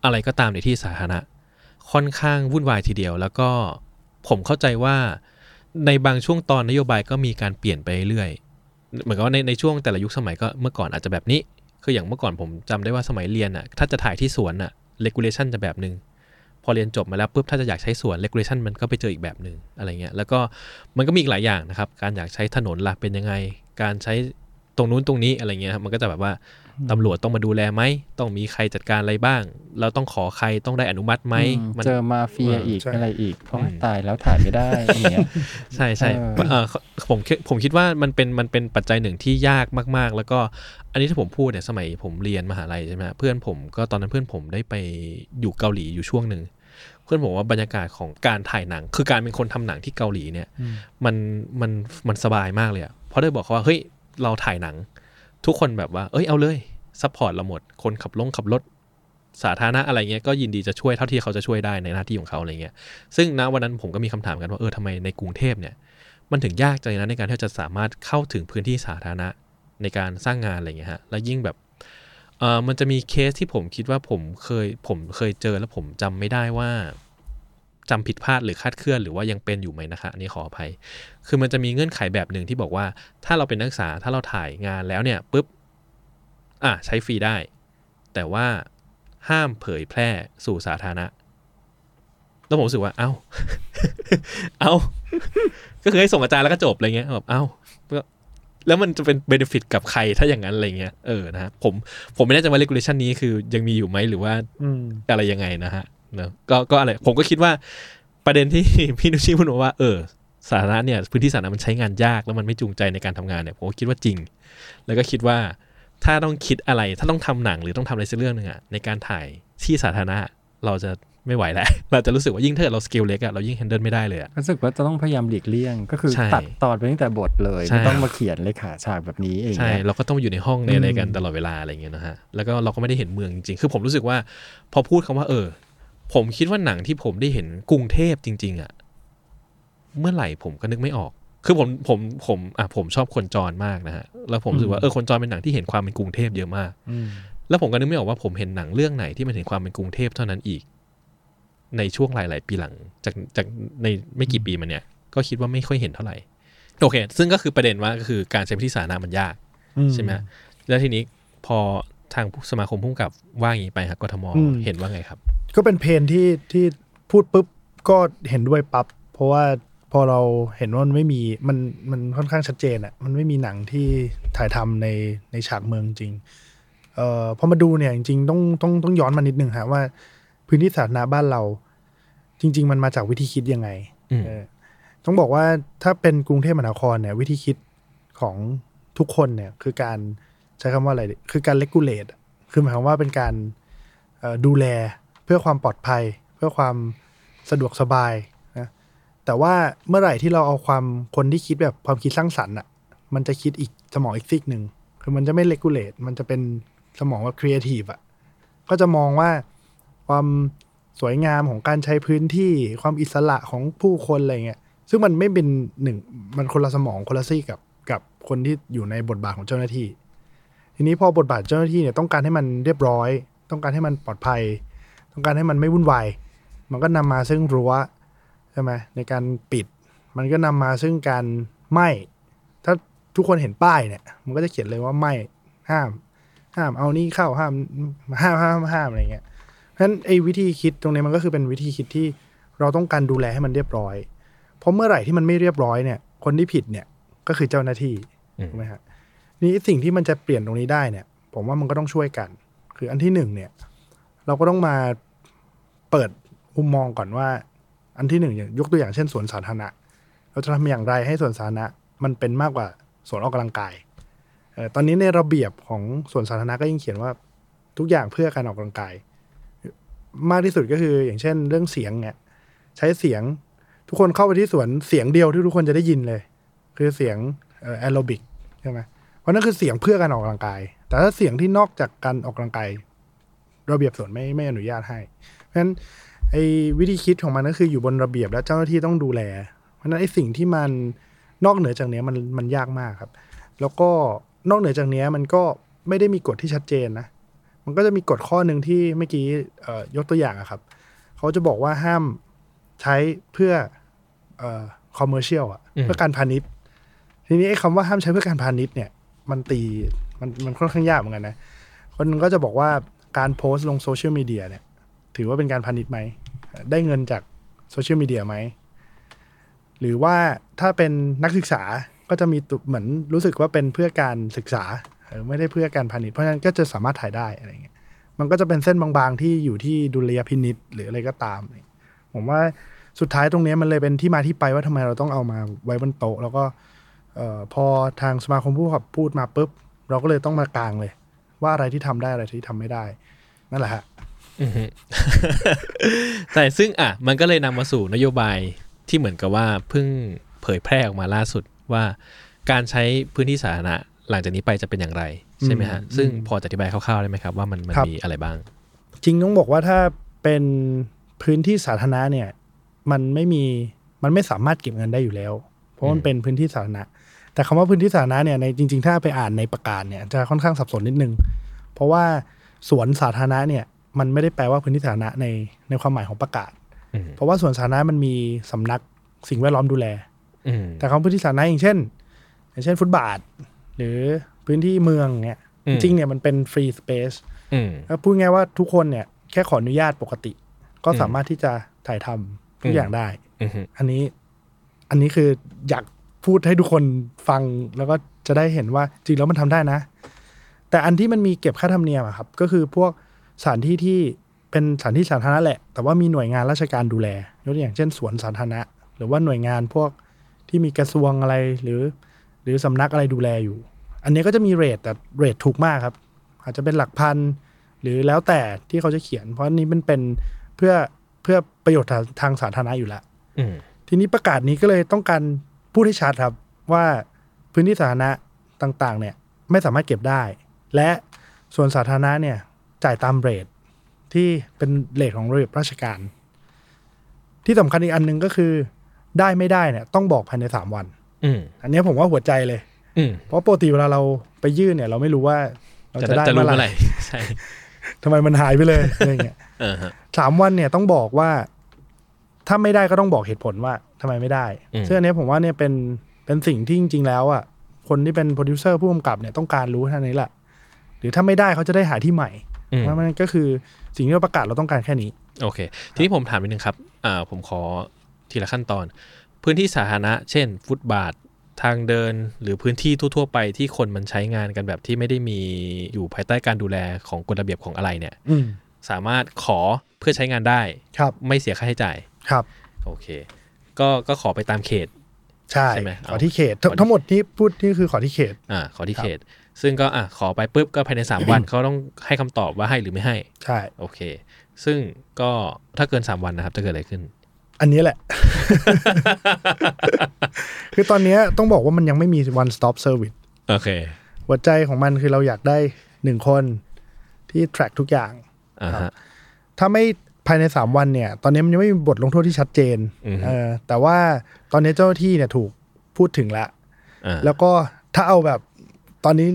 อะไรก็ตามในที่สาธารณะค่อนข้างวุ่นวายทีเดียว แล้วก็ผมเข้าใจว่า ในบางช่วงตอนนโยบายก็มีการเปลี่ยนไปเรื่อยๆเหมือนกับว่าในในช่วงแต่ละยุคสมัยก็เมื่อก่อนอาจจะแบบนี้ คืออย่างเมื่อก่อนผมจำได้ว่าสมัยเรียนอะถ้าจะถ่ายที่สวนอะ regulation จะแบบหนึ่งพอเรียนจบมาแล้วปุ๊บถ้าจะอยากใช้สวน regulation มันก็ไปเจออีกแบบหนึ่งอะไรเงี้ยแล้วก็มันก็มีอีกหลายอย่างนะครับ การอยากใช้ถนนล่ะเป็นยังไง การใช้ตรงนู้นตรงนี้อะไรเงี้ยครับมันก็จะแบบว่า ตำรวจต้องมาดูแลไหม ต้องมีใครจัดการอะไรบ้าง เราต้องขอใครต้องได้อนุมัติไหมอืมมันเจอมาเฟียเอออีอีกใช่อะไรอีก เพราะว่าตายแล้วถ่ายไม่ได้อย่างเงี้ยใช่ใช่เออเอ่อผมคิดผมคิดว่ามันเป็นมันเป็นปัจจัยหนึ่งที่ยากมาก ๆ แล้วก็อันนี้ที่ผมพูดเนี่ยสมัยผมเรียนมหาลัยใช่ไหมฮะเพื่อนผมก็ตอนนั้นเพื่อนผมได้ไปอยู่เกาหลีอยู่ช่วงหนึ่งเพื่อนผมว่าบรรยากาศของการถ่ายหนัง คือการเป็นคนทำหนังที่เกาหลีเนี่ย มันมันมันสบายมากเลยอะเพราะได้บอกเขาว่าเฮ้ยเราถ่ายหนัง ทุกคนแบบว่า เอ้ยเอาเลย support เราหมด คนขับลงขับรถสาธารณะอะไรเงี้ยก็ยินดีจะช่วยเท่าที่เขาจะช่วยได้ในหน้าที่ของเขาอะไรเงี้ย ซึ่งณวันนั้นผมก็มีคำถามกันว่าเออทำไมในกรุงเทพเนี่ย มันถึงยากจังนะในการที่จะสามารถเข้าถึงพื้นที่สาธารณะในการสร้างงานอะไรเงี้ยฮะ และยิ่งแบบเออมันจะมีเคสที่ผมคิดว่าผมเคยผมเคยเจอแล้วผมจำไม่ได้ว่า จำผิดพลาดหรือคลาดเคลื่อนหรือว่ายังเป็นอยู่ไหมนะคะอันนี้ขออภัย คือมันจะมีเงื่อนไขแบบหนึ่งที่บอกว่า ถ้าเราเป็นนักศึกษาถ้าเราถ่ายงานแล้วเนี่ยปุ๊บอะใช้ฟรีได้ แต่ว่าห้ามเผยแพร่สู่สาธารณะแล้วผมรู้สึกว่า เอ้า เอ้า ก็คือให้ส่งอาจารย์แล้วก็จบอะไรเงี้ยแบบเอ้าก็แล้วมันจะเป็นเบนฟิตกับใครถ้าอย่างนั้นอะไรเงี้ย เออนะฮะผมผมไม่แน่ใจว่า regulation นี้คือยังมีอยู่ไหมหรือว่าอืมอะไรยังไงนะฮะเนอะก็ก็อะไรผมก็คิดว่าประเด็นที่พี่นุชชีพูดมาว่าเออสาธารณะเนี่ยพื้นที่สาธารณะมันใช้งานยากแล้วมันไม่จูงใจในการทำงานเนี่ยผมก็คิดว่าจริง แล้วก็คิดว่าถ้าต้องคิดอะไรถ้าต้องทำหนังหรือต้องทำอะไรสักเรื่องหนึ่งอะในการถ่ายที่สาธารณะเราจะไม่ไหวแล้วเราจะรู้สึกว่ายิ่งถ้าเกิดเราสเกลเล็กอะเรายิ่งแฮนเดิลไม่ได้เลยอะรู้สึกว่าจะต้องพยายามหลีกเลี่ยง ก็คือใช่ตัดตอนไปตั้งแต่บทเลยใช่ไม่ต้องมาเขียนเลยขาฉากแบบนี้เองใช่เนี่ยเราก็ต้องอยู่ในห้องในอะไรกันตลอดเวลาอะไรเงี้ยนะฮะแล้วก็เราก็ไม่ได้เห็นเมืองจริงๆคือผมรู้สึกว่าพอพูดคำว่าเออ ผมคิดว่าหนังที่ผมได้เห็นกรุงเทพจริง ๆอะเมื่อไหร่ผมก็นึกไม่ออก คือผมผมผมอะผมชอบคนจรมากนะฮะแล้วผมรู้สึกว่าเออคนจรเป็นหนังที่เห็นความเป็นกรุงเทพเยอะมากอืมแล้วผมก็นึกไม่ออกว่าผมเห็นหนังเรื่องไหนที่มันเห็นความเป็นกรุงเทพเท่านั้นอีก ในช่วงหลาย ๆ ปีหลัง จากจากในไม่กี่ปีมาเนี่ย ก็คิดว่าไม่ค่อยเห็นเท่าไหร่โอเค ซึ่งก็คือประเด็นว่าก็คือการใช้พื้นที่สาธารณะมันยากใช่ไหมแล้วทีนี้พอ ทางสมาคมพุ่งกับว่าอย่างนี้ไปครับกทมอืมเห็นว่าไงครับ ก็เป็นเพนที่ที่พูดปุ๊บก็เห็นด้วยปับ๊บเพราะว่าพอเราเห็นว่ามันไม่มีมันมันค่อนข้างชัดเจนอะมันไม่มีหนังที่ถ่ายทำในในฉากเมืองจริงเอ่อพอมาดูเนี่ยจริงๆต้องต้องต้องย้อนมานิดนึงฮะว่า พื้นที่สาธารณะบ้านเรา จริง ๆ มันมาจากวิธีคิดยังไงอืมเออต้องบอกว่าถ้าเป็นกรุงเทพมหานครเนี่ย วิธีคิดของทุกคนเนี่ยคือการ ใช้คำว่าอะไรดีคือการเลกูเลตคือหมายความว่าเป็นการดูแลเพื่อความปลอดภัย เพื่อความสะดวกสบายนะแต่ว่าเมื่อไหร่ที่เราเอาความคนที่คิดแบบความคิดสร้างสรรค์อะมันจะคิดอีกสมองอีกซีกหนึ่งคือมันจะไม่เลกูเลตมันจะเป็นสมองว่าครีเอทีฟอะก็จะมองว่าความสวยงามของการใช้พื้นที่ความอิสระของผู้คนอะไรเงี้ยซึ่งมันไม่เป็นหนึ่งมันคนละสมองคนละซีกกับกับคนที่อยู่ในบทบาทของเจ้าหน้าที่ ทีนี้พอบทบาทเจ้าหน้าที่เนี่ยต้องการให้มันเรียบร้อย ต้องการให้มันปลอดภัย ต้องการให้มันไม่วุ่นวายมันก็นำมาซึ่งรั้วใช่ไหมในการปิด มันก็นำมาซึ่งการไหม้ถ้าทุกคนเห็นป้ายเนี่ย มันก็จะเขียนเลยว่าไหม้ห้าม ห้ามเอานี่เข้าห้ามห้ามห้ามห้ามอะไรเงี้ยเพราะฉะนั้นไอ้วิธีคิดตรงนี้มันก็คือเป็นวิธีคิดที่เราต้องการดูแลให้มันเรียบร้อย เพราะเมื่อไหร่ที่มันไม่เรียบร้อยเนี่ย คนที่ผิดเนี่ยก็คือเจ้าหน้าที่อืมถูกไหมฮะ นี่สิ่งที่มันจะเปลี่ยนตรงนี้ได้เนี่ย ผมว่ามันก็ต้องช่วยกัน คืออันที่หนึ่งเนี่ย เราก็ต้องมาเปิดมุมมองก่อนว่า อันที่หนึ่งอย่างยกตัวอย่างเช่นสวนสาธารณะ เราจะทำอย่างไรให้สวนสาธารณะมันเป็นมากกว่าสวนออกกำลังกายออตอนนี้ในระเบียบของสวนสาธารณะก็ยังเขียนว่าทุกอย่างเพื่อการออกกำลังกาย มากที่สุดก็คืออย่างเช่น เรื่องเสียงเนี่ยใช้เสียงทุกคนเข้าไปที่สวนเสียงเดียวที่ทุกคนจะได้ยินเลย คือเสียงแอโรบิกใช่ไหม ราะนั่นคือเสียงเพื่อการออกกำลังกาย แต่ถ้าเสียงที่นอกจากการออกกำลังกายระเบียบสวนไม่ไม่อนุญาตให้ เพราะฉะนั้นไอ้วิธีคิดของมันก็คืออยู่บนระเบียบและเจ้าหน้าที่ต้องดูแล เพราะฉะนั้นไอ้สิ่งที่มันนอกเหนือจากเนี้ยมันมันยากมากครับ แล้วก็นอกเหนือจากเนี้ยมันก็ไม่ได้มีกฎที่ชัดเจนนะ มันก็จะมีกฎข้อหนึ่งที่เมื่อกี้เอ่อยกตัวอย่างอะครับ เขาจะบอกว่าห้ามใช้เพื่อเอ่อคอมเมอร์เชียลอะอืมเพื่อการพาณิชย์ ทีนี้ไอ้คำว่าห้ามใช้เพื่อการพาณิชย์เนี่ย มันตีมันมันค่อนข้างยากเหมือนกันนะ คนนึงก็จะบอกว่าการโพสต์ลงโซเชียลมีเดียเนี่ย ถือว่าเป็นการพาณิชย์ไหม ได้เงินจากโซเชียลมีเดียไหม หรือว่าถ้าเป็นนักศึกษาก็จะมีตุเหมือนรู้สึกว่าเป็นเพื่อการศึกษาไม่ได้เพื่อการพาณิชย์ เพราะฉะนั้นก็จะสามารถถ่ายได้อะไรเงี้ย มันก็จะเป็นเส้นบางๆที่อยู่ที่ดุลยพินิษหรืออะไรก็ตาม ผมว่าสุดท้ายตรงนี้มันเลยเป็นที่มาที่ไปว่าทำไมเราต้องเอามาไว้บนโต๊ะแล้วก็ อ่อพอทางสมาคมผู้ขับพูดมาปุ๊บ เราก็เลยต้องมากลางเลย ว่าอะไรที่ทำได้อะไรที่ทำไม่ได้ นั่นแหละฮะอือฮึแต่ซึ่งอะ มันก็เลยนำมาสู่นโยบายที่เหมือนกับว่าเพิ่งเผยแพร่ออกมาล่าสุดว่าการใช้พื้นที่สาธารณะหลังจากนี้ไปจะเป็นอย่างไร ใช่ไหมฮะอืมซึ่งพอจะอธิบายคร่าวๆได้ไหมครับ ว่ามันมันครับมีอะไรบ้าง จริงต้องบอกว่าถ้าเป็นพื้นที่สาธารณะเนี่ย มันไม่มีมันไม่สามารถเก็บเงินได้อยู่แล้ว เพราะมันเป็นพื้นที่สาธารณะ แต่คำว่าพื้นที่สาธารณะเนี่ยในจริง ๆ ถ้าไปอ่านในประกาศเนี่ยจะค่อนข้างสับสนนิดนึง เพราะว่าสวนสาธารณะเนี่ยมันไม่ได้แปลว่าพื้นที่สาธารณะในในความหมายของประกาศอืมเพราะว่าสวนสาธารณะมันมีสำนักสิ่งแวดล้อมดูแลอืมแต่คำว่าพื้นที่สาธารณะอย่างเช่น อย่างเช่นฟุตบาท หรือพื้นที่เมืองเนี่ยอืจมริงๆเนี่ยมันเป็นฟรีสเปซอืมแล้วพูดง่ายว่าทุกคนเนี่ยแค่ขออนุญาตปกติ ก็สามารถที่จะถ่ายทำทุอืกมอย่างได้อืมอันนี้ อันนี้คืออยาก พูดให้ทุกคนฟังแล้วก็จะได้เห็นว่าจริงแล้วมันทำได้นะ แต่อันที่มันมีเก็บค่าธรรมเนียมอะครับ ก็คือพวกสถานที่ที่เป็นสถานที่สาธารณะแหละ แต่ว่ามีหน่วยงานราชการดูแลยกตัวอย่างเช่นสวนสาธารณะ หรือว่าหน่วยงานพวกที่มีกระทรวงอะไรหรือ หรือสำนักอะไรดูแลอยู่ อันนี้ก็จะมีเรทแต่เรทถูกมากครับ อาจจะเป็นหลักพันหรือแล้วแต่ที่เขาจะเขียน เพราะอันนี้มันเป็นเพื่อเพื่อประโยชน์ทางทางสาธารณะอยู่แล้วอืมทีนี้ประกาศนี้ก็เลยต้องการ พูดให้ชัดครับว่าพื้นที่สาธารณะต่างๆ เนี่ยไม่สามารถเก็บได้ และส่วนสาธารณะเนี่ยจ่ายตามเรทที่เป็นเรทของระเบียบราชการ ที่สำคัญอีกอันหนึ่งก็คือ ได้ไม่ได้เนี่ย ต้องบอกภายในสามวันอืมอันนี้ผมว่าหัวใจเลยอืมเพราะปกติเวลาเราไปยื่นเนี่ย เราไม่รู้ว่า เราจะจะได้จะรู้เมื่อเมื่อไหไหร่ร่ใช่ทำไมมันหายไปเลยอะไรเงี้ยเออฮะสามวันเนี่ยต้องบอกว่า ถ้าไม่ได้ก็ต้องบอกเหตุผลว่าทำไมไม่ได้อืมซึ่งอันเนี้ยผมว่าเนี่ยเป็นเป็นสิ่งที่จริง ๆ แล้วอะคนที่เป็นโปรดิวเซอร์ผู้กำกับเนี่ยต้องการรู้เท่านี้แหละหรือถ้าไม่ได้เขาจะได้หาที่ใหม่อืมเพราะมันก็คือสิ่งที่เราประกาศเราต้องการแค่นี้ โอเค ทีนี้ผมถามนิดนึงครับอ่าผมขอทีละขั้นตอน พื้นที่สาธารณะ เช่น ฟุตบาททางเดินหรือพื้นที่ทั่วๆไปที่คนมันใช้งานกันแบบที่ไม่ได้มีอยู่ภายใต้การดูแลของกฎระเบียบของอะไรเนี่ยอืมสามารถขอเพื่อใช้งานได้ครับไม่เสียค่าใช้จ่าย ครับ โอเค ก็ก็ขอไปตามเขต ใช่ใช่ไหมขอที่เขตทั้งทั้งหมดที่พูดนี่คือขอที่เขต อ่า ขอที่ครับเขต ซึ่งก็อะขอไปปุ๊บก็ภายใน 3 วันเขาต้องให้คำตอบว่าให้หรือไม่ให้ ใช่ โอเค ซึ่งก็ถ้าเกิน 3 วันนะครับจะเกิดอะไรขึ้น อันนี้แหละ คือตอนเนี้ยต้องบอกว่ามันยังไม่มี one stop service โอเค หัวใจของมันคือเราอยากได้หนึ่งคนที่ track ทุกอย่างอ่าฮะถ้าไม่ ภายในสามวันเนี่ย ตอนนี้มันยังไม่มีบทลงโทษที่ชัดเจนอือฮึเออแต่ว่าตอนนี้เจ้าหน้าที่เนี่ยถูกพูดถึงแล้วอ่าแล้วก็ถ้าเอาแบบตอนนี้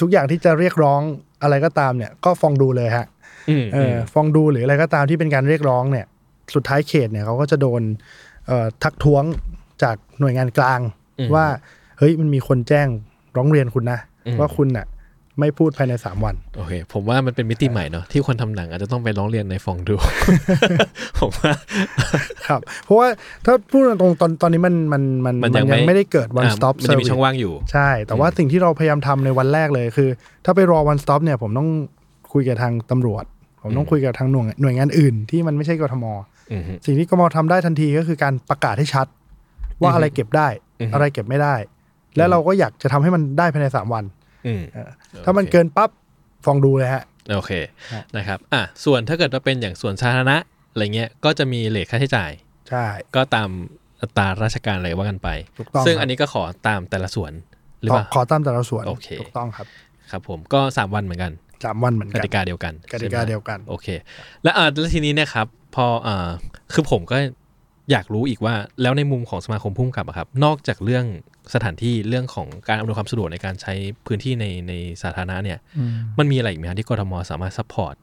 ทุกอย่างที่จะเรียกร้องอะไรก็ตามเนี่ย ก็ฟ้องดูเลยฮะอืมเอออฟ้องดูหรืออะไรก็ตามที่เป็นการเรียกร้องเนี่ย สุดท้ายเขตเนี่ยเขาก็จะโดนเอ่อทักท้วงจากหน่วยงานกลางว่าเฮ้ยมันมีคนแจ้งร้องเรียนคุณนะว่าคุณน่ะ ไม่พูดภายในสามวัน โอเค ผมว่ามันเป็นมิติใหม่เนาะที่คนทำหนังอาจจะต้องไปร้องเรียนในฟองดู ผมว่า ครับ เพราะว่าถ้าพูดตรงๆตอนตอนนี้มันมันมันมันยังไม่ไม่ได้เกิด one อ่า stop มันจะมี service ช่องว่างอยู่ ใช่ แต่ว่าสิ่งที่เราพยายามทำในวันแรกเลยคือ ถ้าไปรอ one stop เนี่ยผมต้องคุยกับทางตำรวจ ผมต้องคุยกับทางหน่วยหน่วยงานอื่น ที่มันไม่ใช่กทมอือฮึสิ่งที่กมทำได้ทันทีก็คือการประกาศให้ชัด ว่าอะไรเก็บได้อือฮึอะไรเก็บไม่ได้ และเราก็อยากจะทำให้มันได้ภายในสามวันอืมเออ ถ้ามันเกินปั๊บฟ้องดูเลยฮะ โอเคครับนะครับอะส่วนถ้าเกิดว่าเป็นอย่างส่วนสาธารณะอะไรเงี้ยก็จะมีเลทค่าใช้จ่าย ใช่ ก็ตามอัตราราชการอะไรว่ากันไปถูกต้องซึ่งครับอันนี้ก็ขอตามแต่ละส่วนหรือขอเปล่าขอตามแต่ละส่วนโอเคถูกต้องครับ ครับผมก็ 3 วันเหมือนกันสามวันเหมือนกกันติกาเดียวกันกติกาใช่ไหมเดียวกันโอเค แล้วอ่าแล้วทีนี้เนี่ยครับ พออ่าคือผมก็อยากรู้อีกว่าแล้วในมุมของสมาคมพุ่มกับอะครับ นอกจากเรื่อง สถานที่เรื่องของการอำนวยความสะดวกในการใช้พื้นที่ในในสาธารณะเนี่ย มันมีอะไรอีกไหมครับที่กทมสามารถ support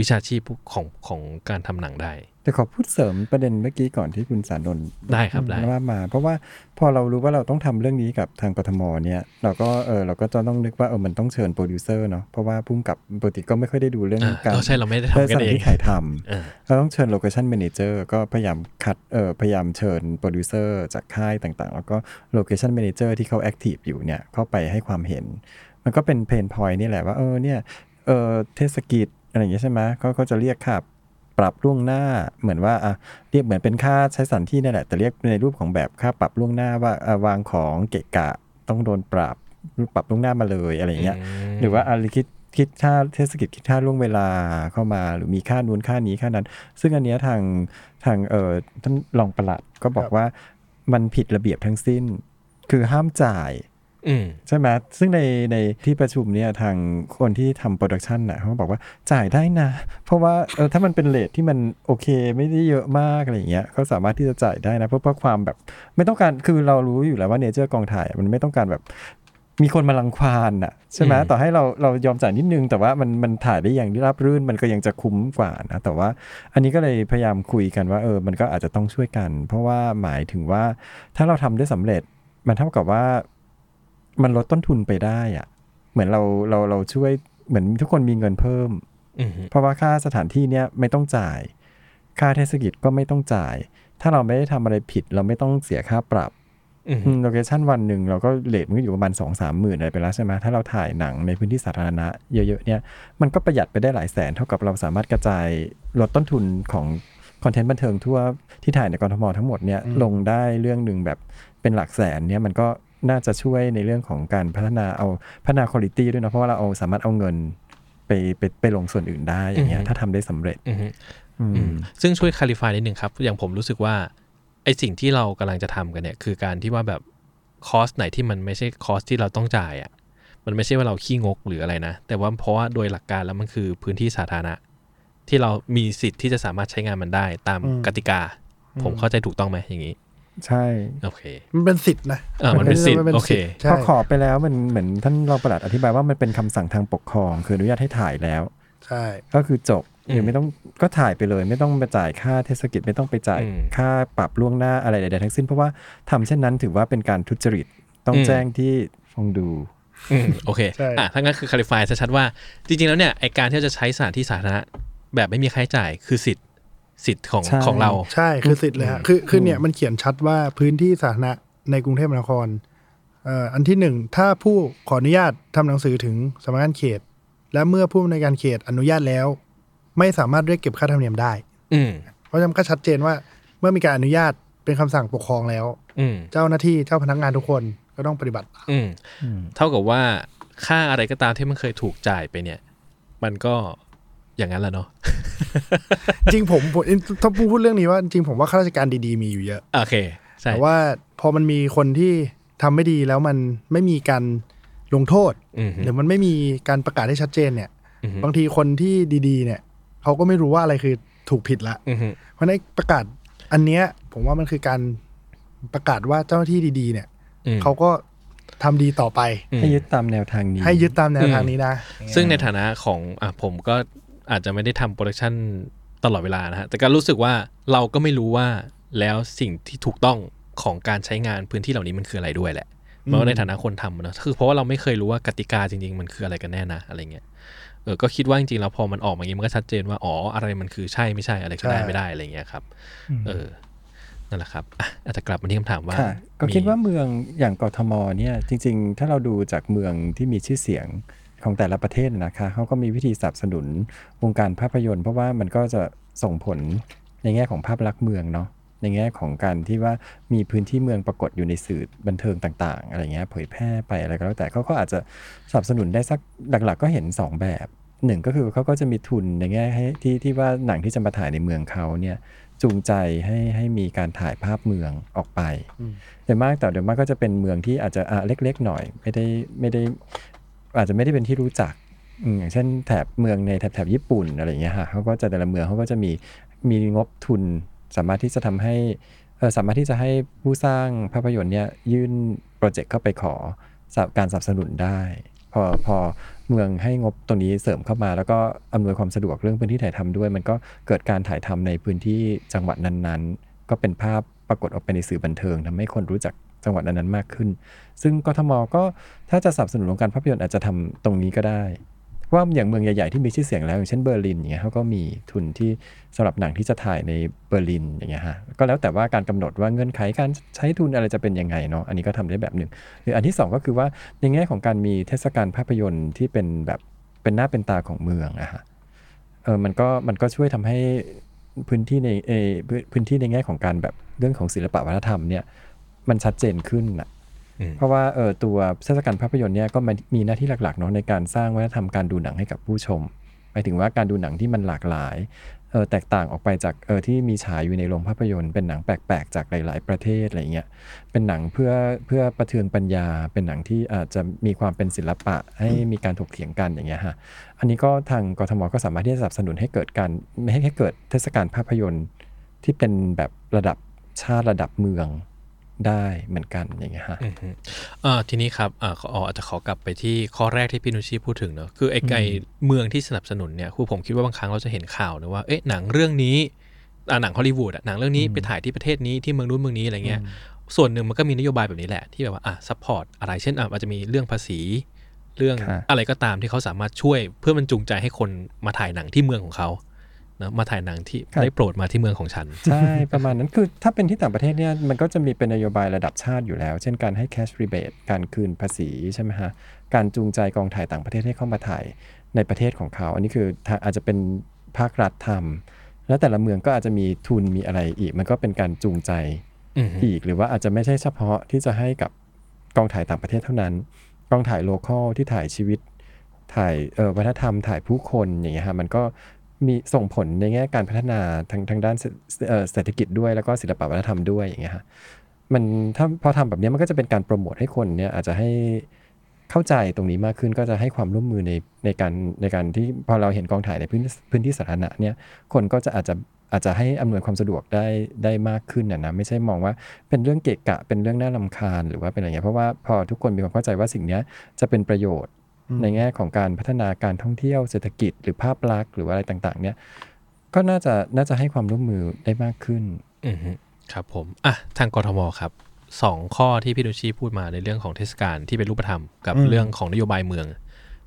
วิชาชีพของของการทำหนังได้ แต่ขอพูดเสริมประเด็นเมื่อกี้ก่อนที่คุณสารนนท์ได้ครับได้ว่ามา เพราะว่าพอเรารู้ว่าเราต้องทำเรื่องนี้กับทางกทมเนี่ย เราก็เออเราก็จะต้องนึกว่าเออมันต้องเชิญโปรดิวเซอร์เนาะเพราะว่าผู้กำกับปกติก็ไม่ค่อยได้ดูเรื่องอ่าการก็ใช่เราไม่ได้ทำกันเองเรื่องสนถานที่ถ่ายทำอ่าเราต้องเชิญโลเคชั่น m ม n เจอร์ก็พยายามคัดเออพยายามเชิญโปรดิวเซอร์จากค่ายต่างๆ แล้วก็โลเคชั่น m ม n เจอร์ที่เขา active อยู่เนี่ยเข้าไปให้ความเห็น มันก็เป็น pain point นี่แหละว่าเออเนี่ยเออเทศกิจ อะไรอย่างเงี้ยใช่ไหมเขาก็จะเรียกค่าปรับล่วงหน้าเหมือนว่าอะเรียกเหมือนเป็นค่าใช้สถานที่นั่นแหละแต่เรียกในรูปของแบบค่าปรับล่วงหน้าว่าอะวางของเกะกะต้องโดนปรับปรับล่วงหน้ามาเลยอะไรอย่างเงี้ยหรือว่าอะไรคิดคิดค่าเทศกิจคิดค่าล่วงเวลาเข้ามา หรือมีค่านู้นค่านี้ค่านั้น ซึ่งอันเนี้ยทางทางเอ่อท่านรองปลัดก็บอกว่ามันผิดระเบียบทั้งสิ้น คือห้ามจ่ายอืม ใช่ไหมซึ่งในในที่ประชุมเนี่ยทางคนที่ทำ production น่ะเขาบอกว่าจ่ายได้นะ เพราะว่าเออถ้ามันเป็น rate ที่มันโอเคไม่ได้เยอะมากอะไรอย่างเงี้ยเขาสามารถที่จะจ่ายได้นะ เพราะเพราะความแบบไม่ต้องการคือเรารู้อยู่แล้วว่า nature กองถ่ายมันไม่ต้องการแบบมีคนมารังควานอะใช่ไหมอืมต่อให้เราเรายอมจ่ายนิดนึง แต่ว่ามันมันถ่ายได้อย่างราบรื่นมันก็ยังจะคุ้มกว่านะ แต่ว่าอันนี้ก็เลยพยายามคุยกันว่าเออมันก็อาจจะต้องช่วยกัน เพราะว่าหมายถึงว่าถ้าเราทำได้สำเร็จมันเท่ากับว่า มันลดต้นทุนไปได้อะเหมือนเราเราเราช่วยเหมือนทุกคนมีเงินเพิ่มอืมเพราะว่าค่าสถานที่เนี้ยไม่ต้องจ่าย ค่าเทศกิจก็ไม่ต้องจ่าย ถ้าเราไม่ได้ทำอะไรผิด เราไม่ต้องเสียค่าปรับอืมโลเคชั่นวันหนึ่งเราก็เลทมันก็อยู่ประมาณ2องสามหมื่นอะไรไปแล้วใช่ไหมถ้าเราถ่ายหนังในพื้นที่สาธารณะเยอะๆเนี่ยมันก็ประหยัดไปได้หลายแสน เท่ากับเราสามารถกระจายลดต้นทุนของคอนเทนต์บันเทิงทั่วที่ถ่ายในกรทมทั้งหมดเนี่ยลงได้เรื่องหนึ่งแบบเป็นหลักแสนเนี่ยมันก็ น่าจะช่วยในเรื่องของการพัฒนาเอาพัฒนาคุณภาพด้วยนะเพราะว่าเราเอาสามารถเอาเงินไปไปไปลงส่วนอื่นได้อย่างเงี้ยอือฮึถ้าทำได้สำเร็จอือฮึอืมอืมซึ่งช่วยค a ลิฟายนิดนึงครับ อย่างผมรู้สึกว่าไอสิ่งที่เรากำลังจะทำกันเนี่ย คือการที่ว่าแบบคอสไหนที่มันไม่ใช่คอสที่เราต้องจ่ายอะ่ะมันไม่ใช่ว่าเราขี้งกหรืออะไรนะ แต่ว่าเพราะว่าโดยหลักการแล้วมันคือพื้นที่สาธารณะ ที่เรามีสิทธิ์ที่จะสามารถใช้งานมันได้ตามอืมกติกา ผมเข้าใจถูกต้องไหมอย่างนี้ ใช่ โอเค มันเป็นสิทธินะอ่ามันเป็นสิทธิ์มัโอเคใช่พอขอไปแล้วมันเหมือนท่านรองปลัดอธิบายว่ามันเป็นคำสั่งทางปกครอง คืออนุญาตให้ถ่ายแล้ว ใช่ ก็คือจบอืมหรือไม่ต้องก็ถ่ายไปเลย ไม่ต้องไปจ่ายค่าเทศกิจไม่ต้องไปจ่ายอืม ค่าปรับล่วงหน้าอะไรใดๆทั้งสิ้นเพราะว่าทำเช่นนั้นถือว่าเป็นการทุจริตต้องอืมแจ้งที่ฟองดู อืมโอเคใช่ อะถ้างั้นคือค a ลิฟายชัดๆว่า จริงๆแล้วเนี่ยไอการที่เราจะใช้สถานที่สาธารณะแบบไม่มีค่าใช้จ่ายคือสิทธิ์ สิทธิ์ของใช่ของเรา ใช่คือสิทธิ์เลยฮะคือคือเนี่ยมันเขียนชัดว่าพื้นที่สาธารณะในกรุงเทพมหานครเอ่ออันที่หนึ่งถ้าผู้ขออนุญาตทำหนังสือถึงสำนักงานเขต และเมื่อผู้อำนวยการเขตอนุญาตแล้ว ไม่สามารถเรียกเก็บค่าธรรมเนียมได้ อืมเพราะฉะนั้นก็ชัดเจนว่าเมื่อมีการอนุญาตเป็นคำสั่งปกครองแล้ว อืมเจ้าหน้าที่เจ้าพนักงานทุกคนก็ต้องปฏิบัติตามอืมเท่ากับว่าค่าอะไรก็ตามที่มันเคยถูกจ่ายไปเนี่ย มันก็ อย่างนั้นแหละเนาะจริงผมผมถ้าพูดเรื่องนี้ว่าจริงผมว่าข้าราชการดีๆ มีอยู่เยอะโอเคใช่แต่ว่าพอมันมีคนที่ทำไม่ดีแล้วมันไม่มีการลงโทษอืมฮึหรือมันไม่มีการประกาศให้ชัดเจนเนี่ยอือฮึบางทีคนที่ดีๆ เนี่ยเขาก็ไม่รู้ว่าอะไรคือถูกผิดละอืมฮึเพราะในประกาศอันเนี้ย ผมว่ามันคือการประกาศว่าเจ้าหน้าที่ดี ๆ เนี่ยอืมเขาก็ทำดีต่อไปอืมให้ยึดตามแนวทางนี้ ให้ยึดตามแนวทางนี้นะ ซึ่งในฐานะของอะผมก็ อาจจะไม่ได้ทำ production ตลอดเวลานะฮะ แต่ก็รู้สึกว่าเราก็ไม่รู้ว่าแล้วสิ่งที่ถูกต้องของการใช้งานพื้นที่เหล่านี้มันคืออะไรด้วยแหละเมื่อในฐานะคนทำอะเนอะคือเพราะว่าเราไม่เคยรู้ว่ากติกาจริง ๆ มันคืออะไรกันแน่นะอะไรเงี้ยเออก็คิดว่าจริงๆแล้วพอมันออกมาอย่างนี้มันก็ชัดเจนว่าอ๋ออะไรมันคือใช่ไม่ใช่อะไรก็ได้ใช่ไม่ได้อะไรเงี้ยครับ เออนั่นแหละครับอะอาจจะกลับมาที่คำถามว่าค่ะก็คิดว่าเมืองอย่างกทมเนี่ยจริง ๆ ถ้าเราดูจากเมืองที่มีชื่อเสียง ของแต่ละประเทศนะคะเขาก็มีวิธีสนับสนุนวงการภาพยนตร์ เพราะว่ามันก็จะส่งผลในแง่ของภาพลักษณ์เมืองเนาะในแง่ของการที่ว่ามีพื้นที่เมืองปรากฏอยู่ในสื่อบันเทิงต่างๆ อะไรเงี้ยเผยแพร่ไปอะไรก็แล้วแต่เขาก็อาจจะสนับสนุนได้สักหลัก ๆ ก็เห็นสองแบบหนึ่งก็คือเขาก็จะมีทุนในแง่ให้ที่ที่ว่าหนังที่จะมาถ่ายในเมืองเขาเนี่ยจูงใจให้ให้มีการถ่ายภาพเมืองออกไปโดยมากแต่โดยมากก็จะเป็นเมืองที่อาจจะอะเล็ก ๆ หน่อย ไม่ได้ไม่ได้ อาจจะไม่ได้เป็นที่รู้จักอย่างเช่นแถบเมืองในแถบแถบญี่ปุ่นอะไรอย่างเงี้ยค่ะเขาก็จะแต่ละเมืองเขาก็จะมีมีงบทุนสามารถที่จะทำให้สามารถที่จะให้ผู้สร้างภาพยนตร์เนี่ยยื่นโปรเจกต์เข้าไปขอการสนับสนุนได้ พอพอเมืองให้งบตรงนี้เสริมเข้ามา แล้วก็อำนวยความสะดวกเรื่องพื้นที่ถ่ายทำด้วย มันก็เกิดการถ่ายทำในพื้นที่จังหวัดนั้นๆ ก็เป็นภาพปรากฏออกไปในสื่อบันเทิงทำให้คนรู้จัก จังหวัดนั้นๆมากขึ้น ซึ่งกทมก็ถ้าจะสนับสนุนวงการภาพยนตร์อาจจะทำตรงนี้ก็ได้ว่าอย่างเมืองใหญ่ ๆ ที่มีชื่อเสียงแล้ว อย่างเช่นเบอร์ลินอย่างเงี้ยเขาก็มีทุนที่สำหรับหนังที่จะถ่ายในเบอร์ลินอย่างเงี้ยฮะก็แล้วแต่ว่าการกำหนดว่าเงื่อนไขการใช้ทุนอะไรจะเป็นยังไงเนาะอันนี้ก็ทำได้แบบหนึ่งหรืออันที่สองก็คือว่าในแง่ของการมีเทศกาลภาพยนตร์ที่เป็นแบบเป็นหน้าเป็นตาของเมืองอะฮะเออมันก็มันก็ช่วยทำให้พื้นที่ในเอพื้นพื้นที่ในแง่ของการแบบเรื่องของศิลปะวัฒนธรรมเนี่ย มันชัดเจนขึ้นอะอืมเพราะว่าเออตัวเทศกาลภาพยนตร์เนี่ยก็มันมีหน้าที่หลักๆเนาะในการสร้างวัฒนธรรมการดูหนังให้กับผู้ชมหมายถึงว่าการดูหนังที่มันหลากหลายเออแตกต่างออกไปจากเออที่มีฉายอยู่ในโรงภาพยนตร์เป็นหนังแปลกๆ จากหลาย ๆ ประเทศอะไรเงี้ยเป็นหนังเพื่อเพื่อประเทืองปัญญา เป็นหนังที่อาจจะมีความเป็นศิลปะให้มีการถกเถียงกันอย่างเงี้ยฮะอันนี้ก็ทางกทมก็สามารถที่จะสนับสนุนให้เกิดการไม่ให้ให้เกิดเทศกาลภาพยนตร์ที่เป็นแบบระดับชาติระดับเมือง ได้เหมือนกันอย่างเงี้ยฮะอืมฮึอ่าทีนี้ครับอ่าขออ๋ออาจจะขอกลับไปที่ข้อแรกที่พี่นุชชีพูดถึงเนอะคือไอ้การเมืองที่สนับสนุนเนี่ยคือผมคิดว่าบางครั้งเราจะเห็นข่าวนะว่าเอ๊ะหนังเรื่องนี้อ่าหนังฮอลลีวูดอะหนังเรื่องนี้ไปถ่ายที่ประเทศนี้ที่เมืองนู้นเมืองนี้อะไรเงี้ยส่วนหนึ่งมันก็มีนโยบายแบบนี้แหละที่แบบว่าอะ support อะไรเช่นอะอาจจะมีเรื่องภาษีเรื่องครับอะไรก็ตามที่เขาสามารถช่วยเพื่อมันจูงใจให้คนมาถ่ายหนังที่เมืองของเขา นะมาถ่ายหนังที่ได้โปรดมาที่เมืองของฉัน ใช่ ประมาณนั้นคือถ้าเป็นที่ต่างประเทศเนี่ยมันก็จะมีเป็นนโยบายระดับชาติอยู่แล้ว เช่นการให้ cash rebate การคืนภาษีใช่ไหมฮะ การจูงใจกองถ่ายต่างประเทศให้เข้ามาถ่ายในประเทศของเขา อันนี้คือถ้าอาจจะเป็นภาครัฐทำแล้วแต่ละเมืองก็อาจจะมีทุนมีอะไรอีก มันก็เป็นการจูงใจอืมอีกหรือว่าอาจจะไม่ใช่เฉพาะที่จะให้กับกองถ่ายต่างประเทศเท่านั้น กองถ่ายโลคอลที่ถ่ายชีวิตถ่ายเอ่อวัฒนธรรมถ่ายผู้คนอย่างเงี้ยฮะมันก็ มีส่งผลในแง่การพัฒนาทางทางด้านเศรษฐกิจด้วยแล้วก็ศิลปวัฒนธรรมด้วยอย่างเงี้ยฮะมันถ้าพอทำแบบนี้มันก็จะเป็นการโปรโมทให้คนเนี่ยอาจจะให้เข้าใจตรงนี้มากขึ้นก็จะให้ความร่วมมือในในการในการที่พอเราเห็นกองถ่ายในพื้นพื้นที่สาธารณะเนี่ยคนก็จะอาจจะอาจจะให้อำนวยความสะดวกได้ได้มากขึ้นนะนะไม่ใช่มองว่าเป็นเรื่องเกะกะเป็นเรื่องน่ารำคาญหรือว่าเป็นอะไรเงี้ยเพราะว่าพอทุกคนมีความเข้าใจว่าสิ่งเนี้ยจะเป็นประโยชน์ ในแง่ของการพัฒนาการท่องเที่ยวเศรษฐกิจหรือภาพลักษณ์หรือว่าอะไรต่าง ๆ เนี่ยก็น่าจะน่าจะให้ความร่วมมือได้มากขึ้นอืมฮึครับผมอะทางกทมครับสองข้อที่พี่ดุชีพูดมาในเรื่องของเทศกาลที่เป็นรูปธรรมกับอืมเรื่องของนโยบายเมือง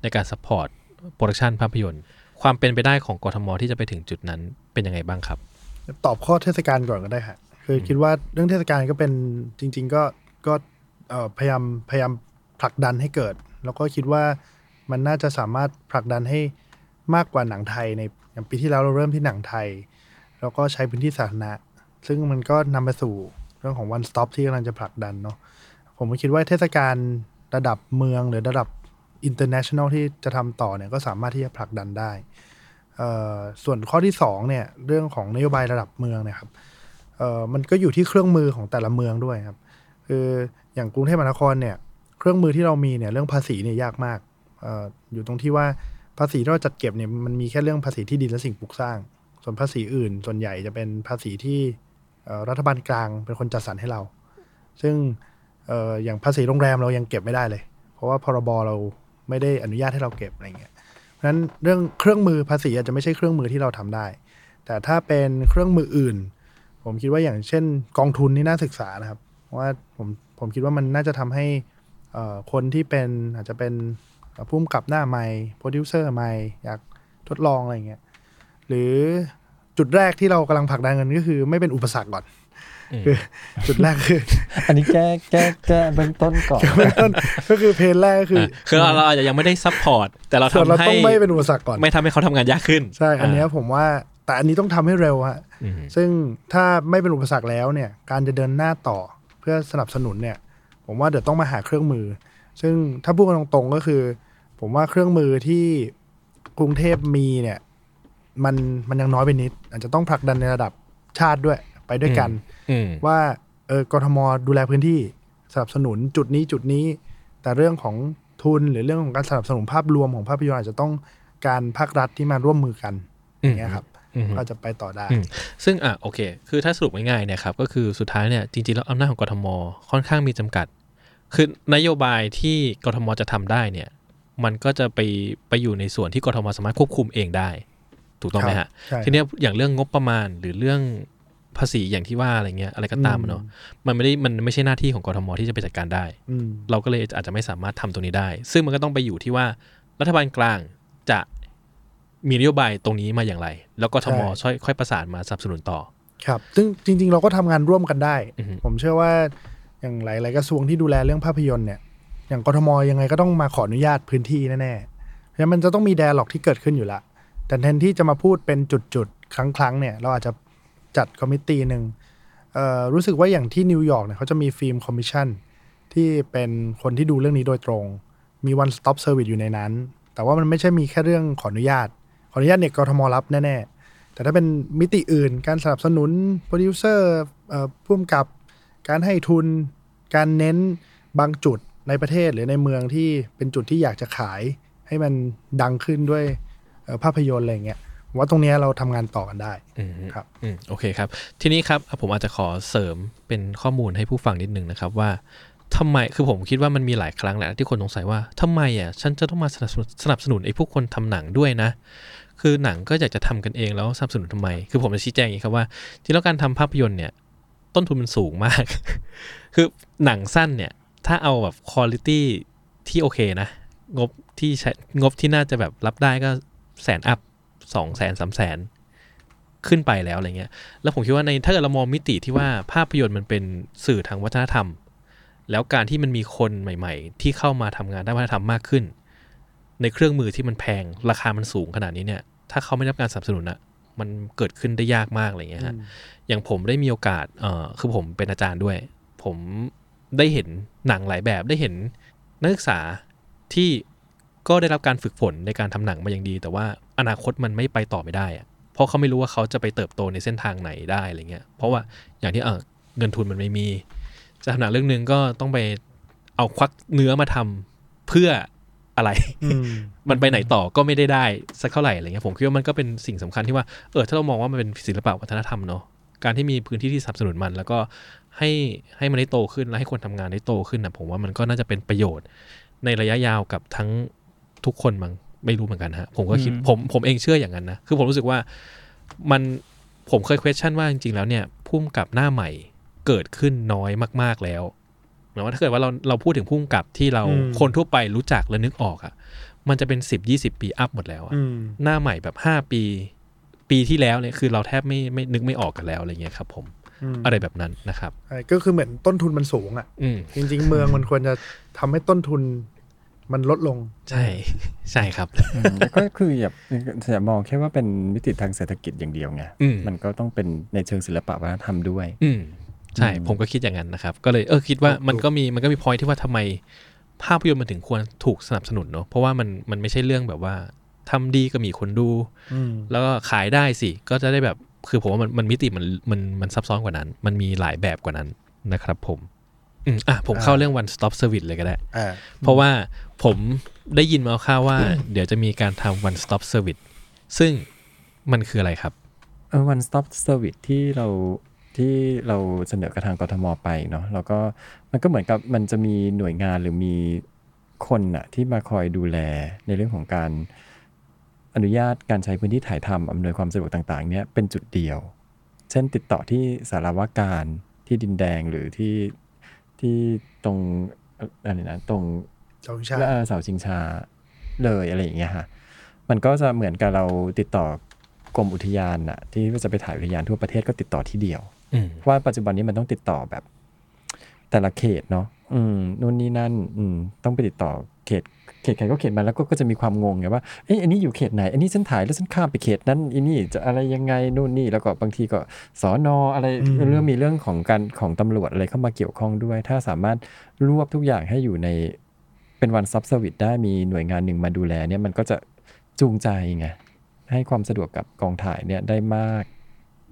ในการ support production ภาพยนตร์ ความเป็นไปได้ของกทมที่จะไปถึงจุดนั้นเป็นยังไงบ้างครับ ตอบข้อเทศกาลก่อนก็ได้ค่ะคือคิดว่าเรื่องเทศกาลก็เป็นจริง ๆ ก็ก็เอ่อพยายามพยายามผลักดันให้เกิด แล้วก็คิดว่ามันน่าจะสามารถผลักดันให้มากกว่าหนังไทยในอย่างปีที่แล้วเราเริ่มที่หนังไทย แล้วก็ใช้พื้นที่สาธารณะ ซึ่งมันก็นำไปสู่เรื่องของ one stop ที่กำลังจะผลักดันเนาะผมคิดว่าเทศกาลระดับเมืองหรือระดับ international ที่จะทำต่อเนี่ยก็สามารถที่จะผลักดันได้ ส่วนข้อที่สองเนี่ยเรื่องของนโยบายระดับเมืองเนี่ยครับมันก็อยู่ที่เครื่องมือของแต่ละเมืองด้วยครับคืออย่างกรุงเทพมหานครเนี่ย เครื่องมือที่เรามีเนี่ยเรื่องภาษีเนี่ยยากมากออยู่ตรงที่ว่าภาษีที่เราจัดเก็บเนี่ยมันมีแค่เรื่องภาษีที่ดินและสิ่งปลูกสร้าง ส่วนภาษีอื่น ส่วนใหญ่จะเป็นภาษีที่รัฐบาลกลางเป็นคนจัดสรรให้เรา ซึ่งออย่างภาษีโรงแรมเรายังเก็บไม่ได้เลย เพราะว่าพรบเราไม่ได้อนุญาตให้เราเก็บอะไรเงี้ยเพราะฉะนั้นเรื่องเครื่องมือภาษีอาจจะไม่ใช่เครื่องมือที่เราทำได้ แต่ถ้าเป็นเครื่องมืออื่น ผมคิดว่าอย่างเช่น กองทุนนี่น่าศึกษานะครับว่าผมผมคิดว่ามันน่าจะทำให้ คนที่เป็นอาจจะเป็นผู้กำกับหน้าใหม่โปรดิวเซอร์ใหม่อยากทดลองอะไรเงี้ยหรือจุดแรกที่เรากำลังผลักดันกันก็คือ ไม่เป็นอุปสรรคก่อนอืมคือจุดแรกคือ อันนี้แก้แก้แก้เบื้องต้นก่อนต้นก็คือ pain แรกก็คืออะคือเราอาจจะยังไม่ได้ support แต่เราส่วนเราทำให้ต้องไม่เป็นอุปสรรคก่อน ไม่ทำให้เขาทำงานยากขึ้น ใช่ อันเนี้ยผมว่าแต่อันนี้ต้องทำให้เร็วฮะอืมซึ่งถ้าไม่เป็นอุปสรรคแล้วเนี่ย การจะเดินหน้าต่อเพื่อสนับสนุนเนี่ย ผมว่าเดี๋ยวต้องมาหาเครื่องมือ ซึ่งถ้าพูดกันตรงๆก็คือ ผมว่าเครื่องมือที่กรุงเทพมีเนี่ย มันมันยังน้อยไปนิด อาจจะต้องผลักดันในระดับชาติด้วยไปด้วยกันอืมว่าเออกทมดูแลพื้นที่สนับสนุนจุดนี้จุดนี้ แต่เรื่องของทุนหรือเรื่องของการสนับสนุนภาพรวมของภาพยนตร์อาจจะต้องการภาครัฐที่มาร่วมมือกันอย่างเงี้ยครับอืมก็จะไปต่อได้อืมซึ่งอะโอเค คือถ้าสรุปง่ายๆเนี่ยครับก็คือสุดท้ายเนี่ยจริงๆแล้วอำนาจของกทมค่อนข้างมีจำกัด คือนโยบายที่กทมจะทำได้เนี่ย มันก็จะไปไปอยู่ในส่วนที่กทมสามารถควบคุมเองได้ ถูกต้องไหมครัฮะบใช่ทีเนี้ยอย่างเรื่องงบประมาณหรือเรื่องภาษีอย่างที่ว่าอะไรเงี้ยอะไรก็ตามอะเนาะมันไม่ได้มันไม่ใช่หน้าที่ของกทมที่จะไปจัดการได้อืมเราก็เลยอาจจะไม่สามารถทำตรงนี้ได้ ซึ่งมันก็ต้องไปอยู่ที่ว่ารัฐบาลกลางจะมีนโยบายตรงนี้มาอย่างไร แล้วก็ทมใช่ช่วยค่อยประสานมาสนับสนุนต่อ ครับ ซึ่งจริง ๆ เราก็ทำงานร่วมกันได้อือฮึผมเชื่อว่า อย่างหลายๆกระทรวงที่ดูแลเรื่องภาพยนตร์เนี่ย อย่างกทมยังไงก็ต้องมาขออนุญาตพื้นที่แน่ๆเพราะมันจะต้องมี dialogue ที่เกิดขึ้นอยู่ละแต่แทนที่จะมาพูดเป็นจุดๆครั้งๆเนี่ย เราอาจจะจัด committee หนึ่งรู้สึกว่าอย่างที่นิวยอร์กเนี่ยเขาจะมี film commission ที่เป็นคนที่ดูเรื่องนี้โดยตรง มี one stop service อยู่ในนั้น แต่ว่ามันไม่ใช่มีแค่เรื่องขออนุญาต ขออนุญาตเนี่ยกทมรับแน่ๆ แต่ถ้าเป็นมิติอื่นการสนับสนุนโปรดิวเซอร์ผู้กำกับ การให้ทุน การเน้นบางจุดในประเทศหรือในเมืองที่เป็นจุดที่อยากจะขายให้มันดังขึ้นด้วยเอ่อภาพยนตร์อะไรอย่างเงี้ยผมว่าตรงเนี้ยเราทำงานต่อกันได้อืมครับอืมโอเคครับ ทีนี้ครับผมอาจจะขอเสริมเป็นข้อมูลให้ผู้ฟังนิดนึงนะครับว่าทำไมคือผมคิดว่ามันมีหลายครั้งแหละที่คนสงสัยว่าทำไมอะฉันจะต้องมาสนับสนุนสนับสนุนไอ้พวกคนทำหนังด้วยนะ คือหนังก็อยากจะทำกันเองแล้วสนับสนุนทำไม คือผมจะชี้แจงอย่างนี้ครับว่า ที่แล้วการทำภาพยนตร์เนี่ย ต้นทุนมันสูงมาก คือหนังสั้นเนี่ย ถ้าเอาแบบคุณ i t y ที่โอเคนะ งบที่ใช้งบที่น่าจะแบบรับได้ก็แสนอัพสองแสนสามแสนขึ้นไปแล้วอะไรเงี้ย แล้วผมคิดว่าในถ้าเกิดเรามองมิติที่ว่าภาพยนตร์มันเป็นสื่อทางวัฒนธรรม แล้วการที่มันมีคนใหม่ ๆ ที่เข้ามาทำงานด้านวัฒนธรรมมากขึ้น ในเครื่องมือที่มันแพงราคามันสูงขนาดนี้เนี่ย ถ้าเขาไม่รับการสนับสนุนอะ มันเกิดขึ้นได้ยากมากอะไรเงี้ยฮะอย่างผมได้มีโอกาสเอ่อคือผมเป็นอาจารย์ด้วย ผมได้เห็นหนังหลายแบบได้เห็นนักศึกษาที่ก็ได้รับการฝึกฝนในการทำหนังมาอย่างดี แต่ว่าอนาคตมันไม่ไปต่อไม่ได้อะเพราะเขาไม่รู้ว่าเขาจะไปเติบโตในเส้นทางไหนได้อะไรเงี้ยเพราะว่าอย่างที่เออเงินทุนมันไม่มี จะทำหนังเรื่องหนึงก็ต้องไปเอาควักเนื้อมาทำเพื่อ อะไรอืมมันไปไหนต่อก็ไม่ได้ได้สักเท่าไหร่อะไรเงี้ยผมคิดว่ามันก็เป็นสิ่งสำคัญที่ว่าเออถ้าเรามองว่ามันเป็นศิลปะวัฒนธรรมเนาะการที่มีพื้นที่ที่สนับสนุนมัน แล้วก็ให้ให้มันได้โตขึ้นและให้คนทำงานได้โตขึ้นนะผมว่ามันก็น่าจะเป็นประโยชน์ ในระยะยาวกับทั้งทุกคนมั้งไม่รู้เหมือนกันฮะผมก็คิดผมผมเองเชื่ออย่างนั้นนะคือผมรู้สึกว่ามันผมเคย question ว่าจริงๆแล้วเนี่ยพุ่มกับหน้าใหม่เกิดขึ้นน้อยมาก ๆแล้วห มายว่าถ้าเกิดว่าเราเราพูดถึงพุ่มกับที่เราอืมคนทั่วไปรู้จักและนึกออกอะมันจะเป็นสิบยี่สิบปีอัพหมดแล้วอะอืมหน้าใหม่แบบห้าปี ปีที่แล้วเนี่ยคือเราแทบไม่ไม่นึกไม่ออกกันแล้วอะไรเงี้ยครับผมอืมอะไรแบบนั้นนะครับใช่ก็คือเหมือนต้นทุนมันสูงอะอืมจริง ๆ เมืองมันควรจะทำให้ต้นทุนมันลดลง ใช่ใช่ครับอืมแล้วก็คืออย่าอย่ามองแค่ว่าเป็นมิติทางเศรษฐกิจอย่างเดียวไงอืมมันก็ต้องเป็นในเชิงศิลปะวัฒนธรรมด้วยอืม ใช่อืมผมก็คิดอย่างนั้นนะครับ ก็เลยเออคิดว่าถูกมันก็มีมันก็มีพอยที่ว่าทำไมภาพยนตร์มันถึงควรถูกสนับสนุนเนาะเพราะว่ามันมันไม่ใช่เรื่องแบบว่าทำดีก็มีคนดูอืมแล้วก็ขายได้สิก็จะได้แบบคือผมว่ามันมันมิติมันมันมันซับซ้อนกว่านั้น มันมีหลายแบบกว่านั้นนะครับผมอืมอะผมเข้าเรื่อง one stop service เลยก็ได้อ่าเพราะว่าผมได้ยินมาข่าวว่า เดี๋ยวจะมีการทำ one stop service ซึ่งมันคืออะไรครับเออ one stop service ที่เรา ที่เราเสนอกับทางกทมไปเนาะแล้วก็มันก็เหมือนกับมันจะมีหน่วยงานหรือมีคนอะที่มาคอยดูแลในเรื่องของการอนุญาตการใช้พื้นที่ถ่ายทำอำนวยความสะดวกต่างๆ เนี่ยเป็นจุดเดียว เช่นติดต่อที่สารวาการที่ดินแดงหรือที่ที่ตรงเอ่ออะไรนะตรงเจ้าชาและเอ่อเสาชิงชาเลยอะไรอย่างเงี้ยฮะมันก็จะเหมือนกับเราติดต่อกรมอุทยานอะที่จะไปถ่ายอุทยานทั่วประเทศก็ติดต่อที่เดียวอืมเพราะ ว่าปัจจุบันนี้มันต้องติดต่อแบบ แต่ละเขตเนาะอืมนู่นนี่นั่น อืมต้องไปติดต่อเขตเขตใครก็เขตมันแล้วก็ก็จะมีความงงไงว่าเอ้ยอันนี้อยู่เขตไหน อันนี้ฉันถ่ายแล้วฉันข้ามไปเขตนั้นอันนี้จะอะไรยังไงนู่นนี่แล้วก็บางทีก็สอนออะไรอืมเรื่องมีเรื่องของการของตำรวจอะไรเข้ามาเกี่ยวข้องด้วย ถ้าสามารถรวบทุกอย่างให้อยู่ในเป็นวันซับเซอร์วิสได้มีหน่วยงานหนึ่งมาดูแลเนี่ยมันก็จะจูงใจไงให้ความสะดวกกับกองถ่ายเนี่ยได้มาก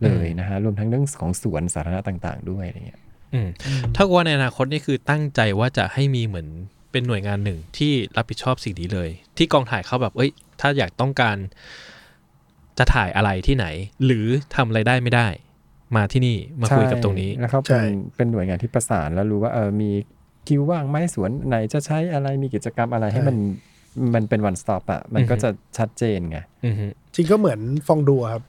เลยนะฮะรวมทั้งเรื่องของสวนสาธารณะต่าง ๆ ด้วยอะไรเงี้ยอืมถ้าว่าในอนาคตนี่คือตั้งใจว่าจะให้มีเหมือนเป็นหน่วยงานหนึ่งที่รับผิดชอบสิ่งนี้เลย ที่กองถ่ายเขาแบบเอ้ย ถ้าอยากต้องการจะถ่ายอะไรที่ไหน หรือทำอะไรได้ไม่ได้ มาที่นี่มาคุยกับตรงนี้ใช่แล้วเขาใช่เป็นเป็นหน่วยงานที่ประสานแล้วรู้ว่าเออมีคิวว่างไหมสวนไหนจะใช้อะไรมีกิจกรรมอะไรให้มันมันเป็นวันสต็อปอะมันก็อือฮึจะชัดเจนไงอือฮึจริงก็เหมือนฟองดูอะครับ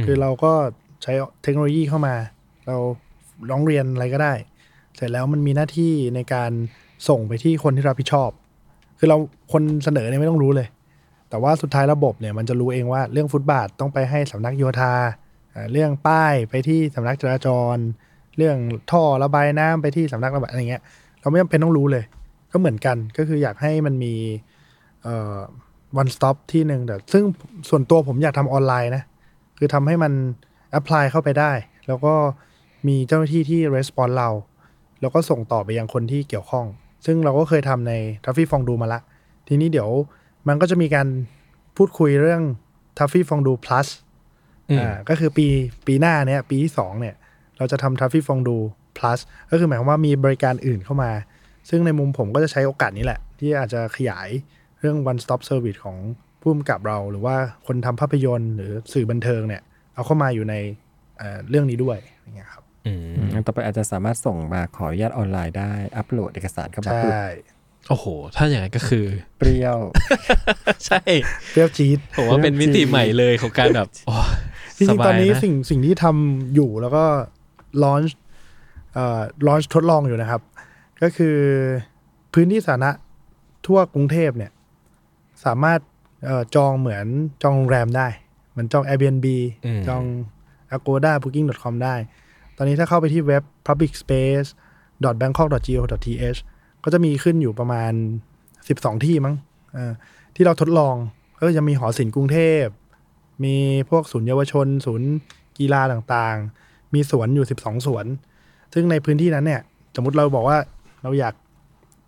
มคือเราก็ใช้เทคโนโลยีเข้ามา เราร้องเรียนอะไรก็ได้ เสร็จแล้วมันมีหน้าที่ในการส่งไปที่คนที่รับผิดชอบ คือเราคนเสนอเนี่ยไม่ต้องรู้เลย แต่ว่าสุดท้ายระบบเนี่ยมันจะรู้เองว่าเรื่องฟุตบาทต้องไปให้สำนักโยธา เรื่องป้ายไปที่สำนักจราจร เรื่องท่อระบายน้ำไปที่สำนักระบายอะไรเงี้ย เราไม่จำเป็นต้องรู้เลย ก็เหมือนกันก็คืออยากให้มันมีเอ่อ one stop ที่หนึ่งแต่ซึ่งส่วนตัวผมอยากทำออนไลน์นะ คือทำให้มัน apply เข้าไปได้ แล้วก็มีเจ้าหน้าที่ที่ response เรา แล้วก็ส่งต่อไปยังคนที่เกี่ยวข้อง ซึ่งเราก็เคยทำใน Traffy Fondue มาละ ทีนี้เดี๋ยวมันก็จะมีการพูดคุยเรื่องทัฟฟี่ฟองดู plus อืมอ่าก็คือปีปีหน้าเนี่ยปีที่สองเนี่ย เราจะทำทัฟฟี่ฟองดู plus ก็คือหมายความว่ามีบริการอื่นเข้ามา ซึ่งในมุมผมก็จะใช้โอกาสนี้แหละ ที่อาจจะขยายเรื่อง one stop service ของผู้กำกับเรา หรือว่าคนทำภาพยนตร์หรือสื่อบันเทิงเนี่ย เอาเข้ามาอยู่ในเอ่อเรื่องนี้ด้วยอย่างเงี้ยครับอืมอืมต่อไปอาจจะสามารถส่งมาขออนุญาตออนไลน์ได้ อัปโหลดเอกสารเข้ามาใช่ปุ๊บโอ้โห ถ้าอย่างนั้นก็คือ เปรี้ยว ใช่เปรี้ยวจี๊ดผมว่าเป็นมิติใหม่เลยของการแบบโอ้จริสงๆบายตอนนี้นะสิ่งสิ่งที่ทำอยู่แล้วก็ลอนช์เอ่อลอนช์ทดลองอยู่นะครับ ก็คือพื้นที่สาธารณะทั่วกรุงเทพเนี่ย สามารถเอ่อจองเหมือนจองโรงแรมได้เห มือนจอง Airbnb อืมจอง Agoda Booking.com ได้ ตอนนี้ถ้าเข้าไปที่เว็บ public space bangkok go th ก็จะมีขึ้นอยู่ประมาณ 12 ที่มั้งเออที่เราทดลองก็จะมีหอศิลป์กรุงเทพ มีพวกศูนย์เยาวชน ศูนย์กีฬาต่างๆ มีสวนอยู่ 12 สวน ซึ่งในพื้นที่นั้นเนี่ย สมมติเราบอกว่าเราอยาก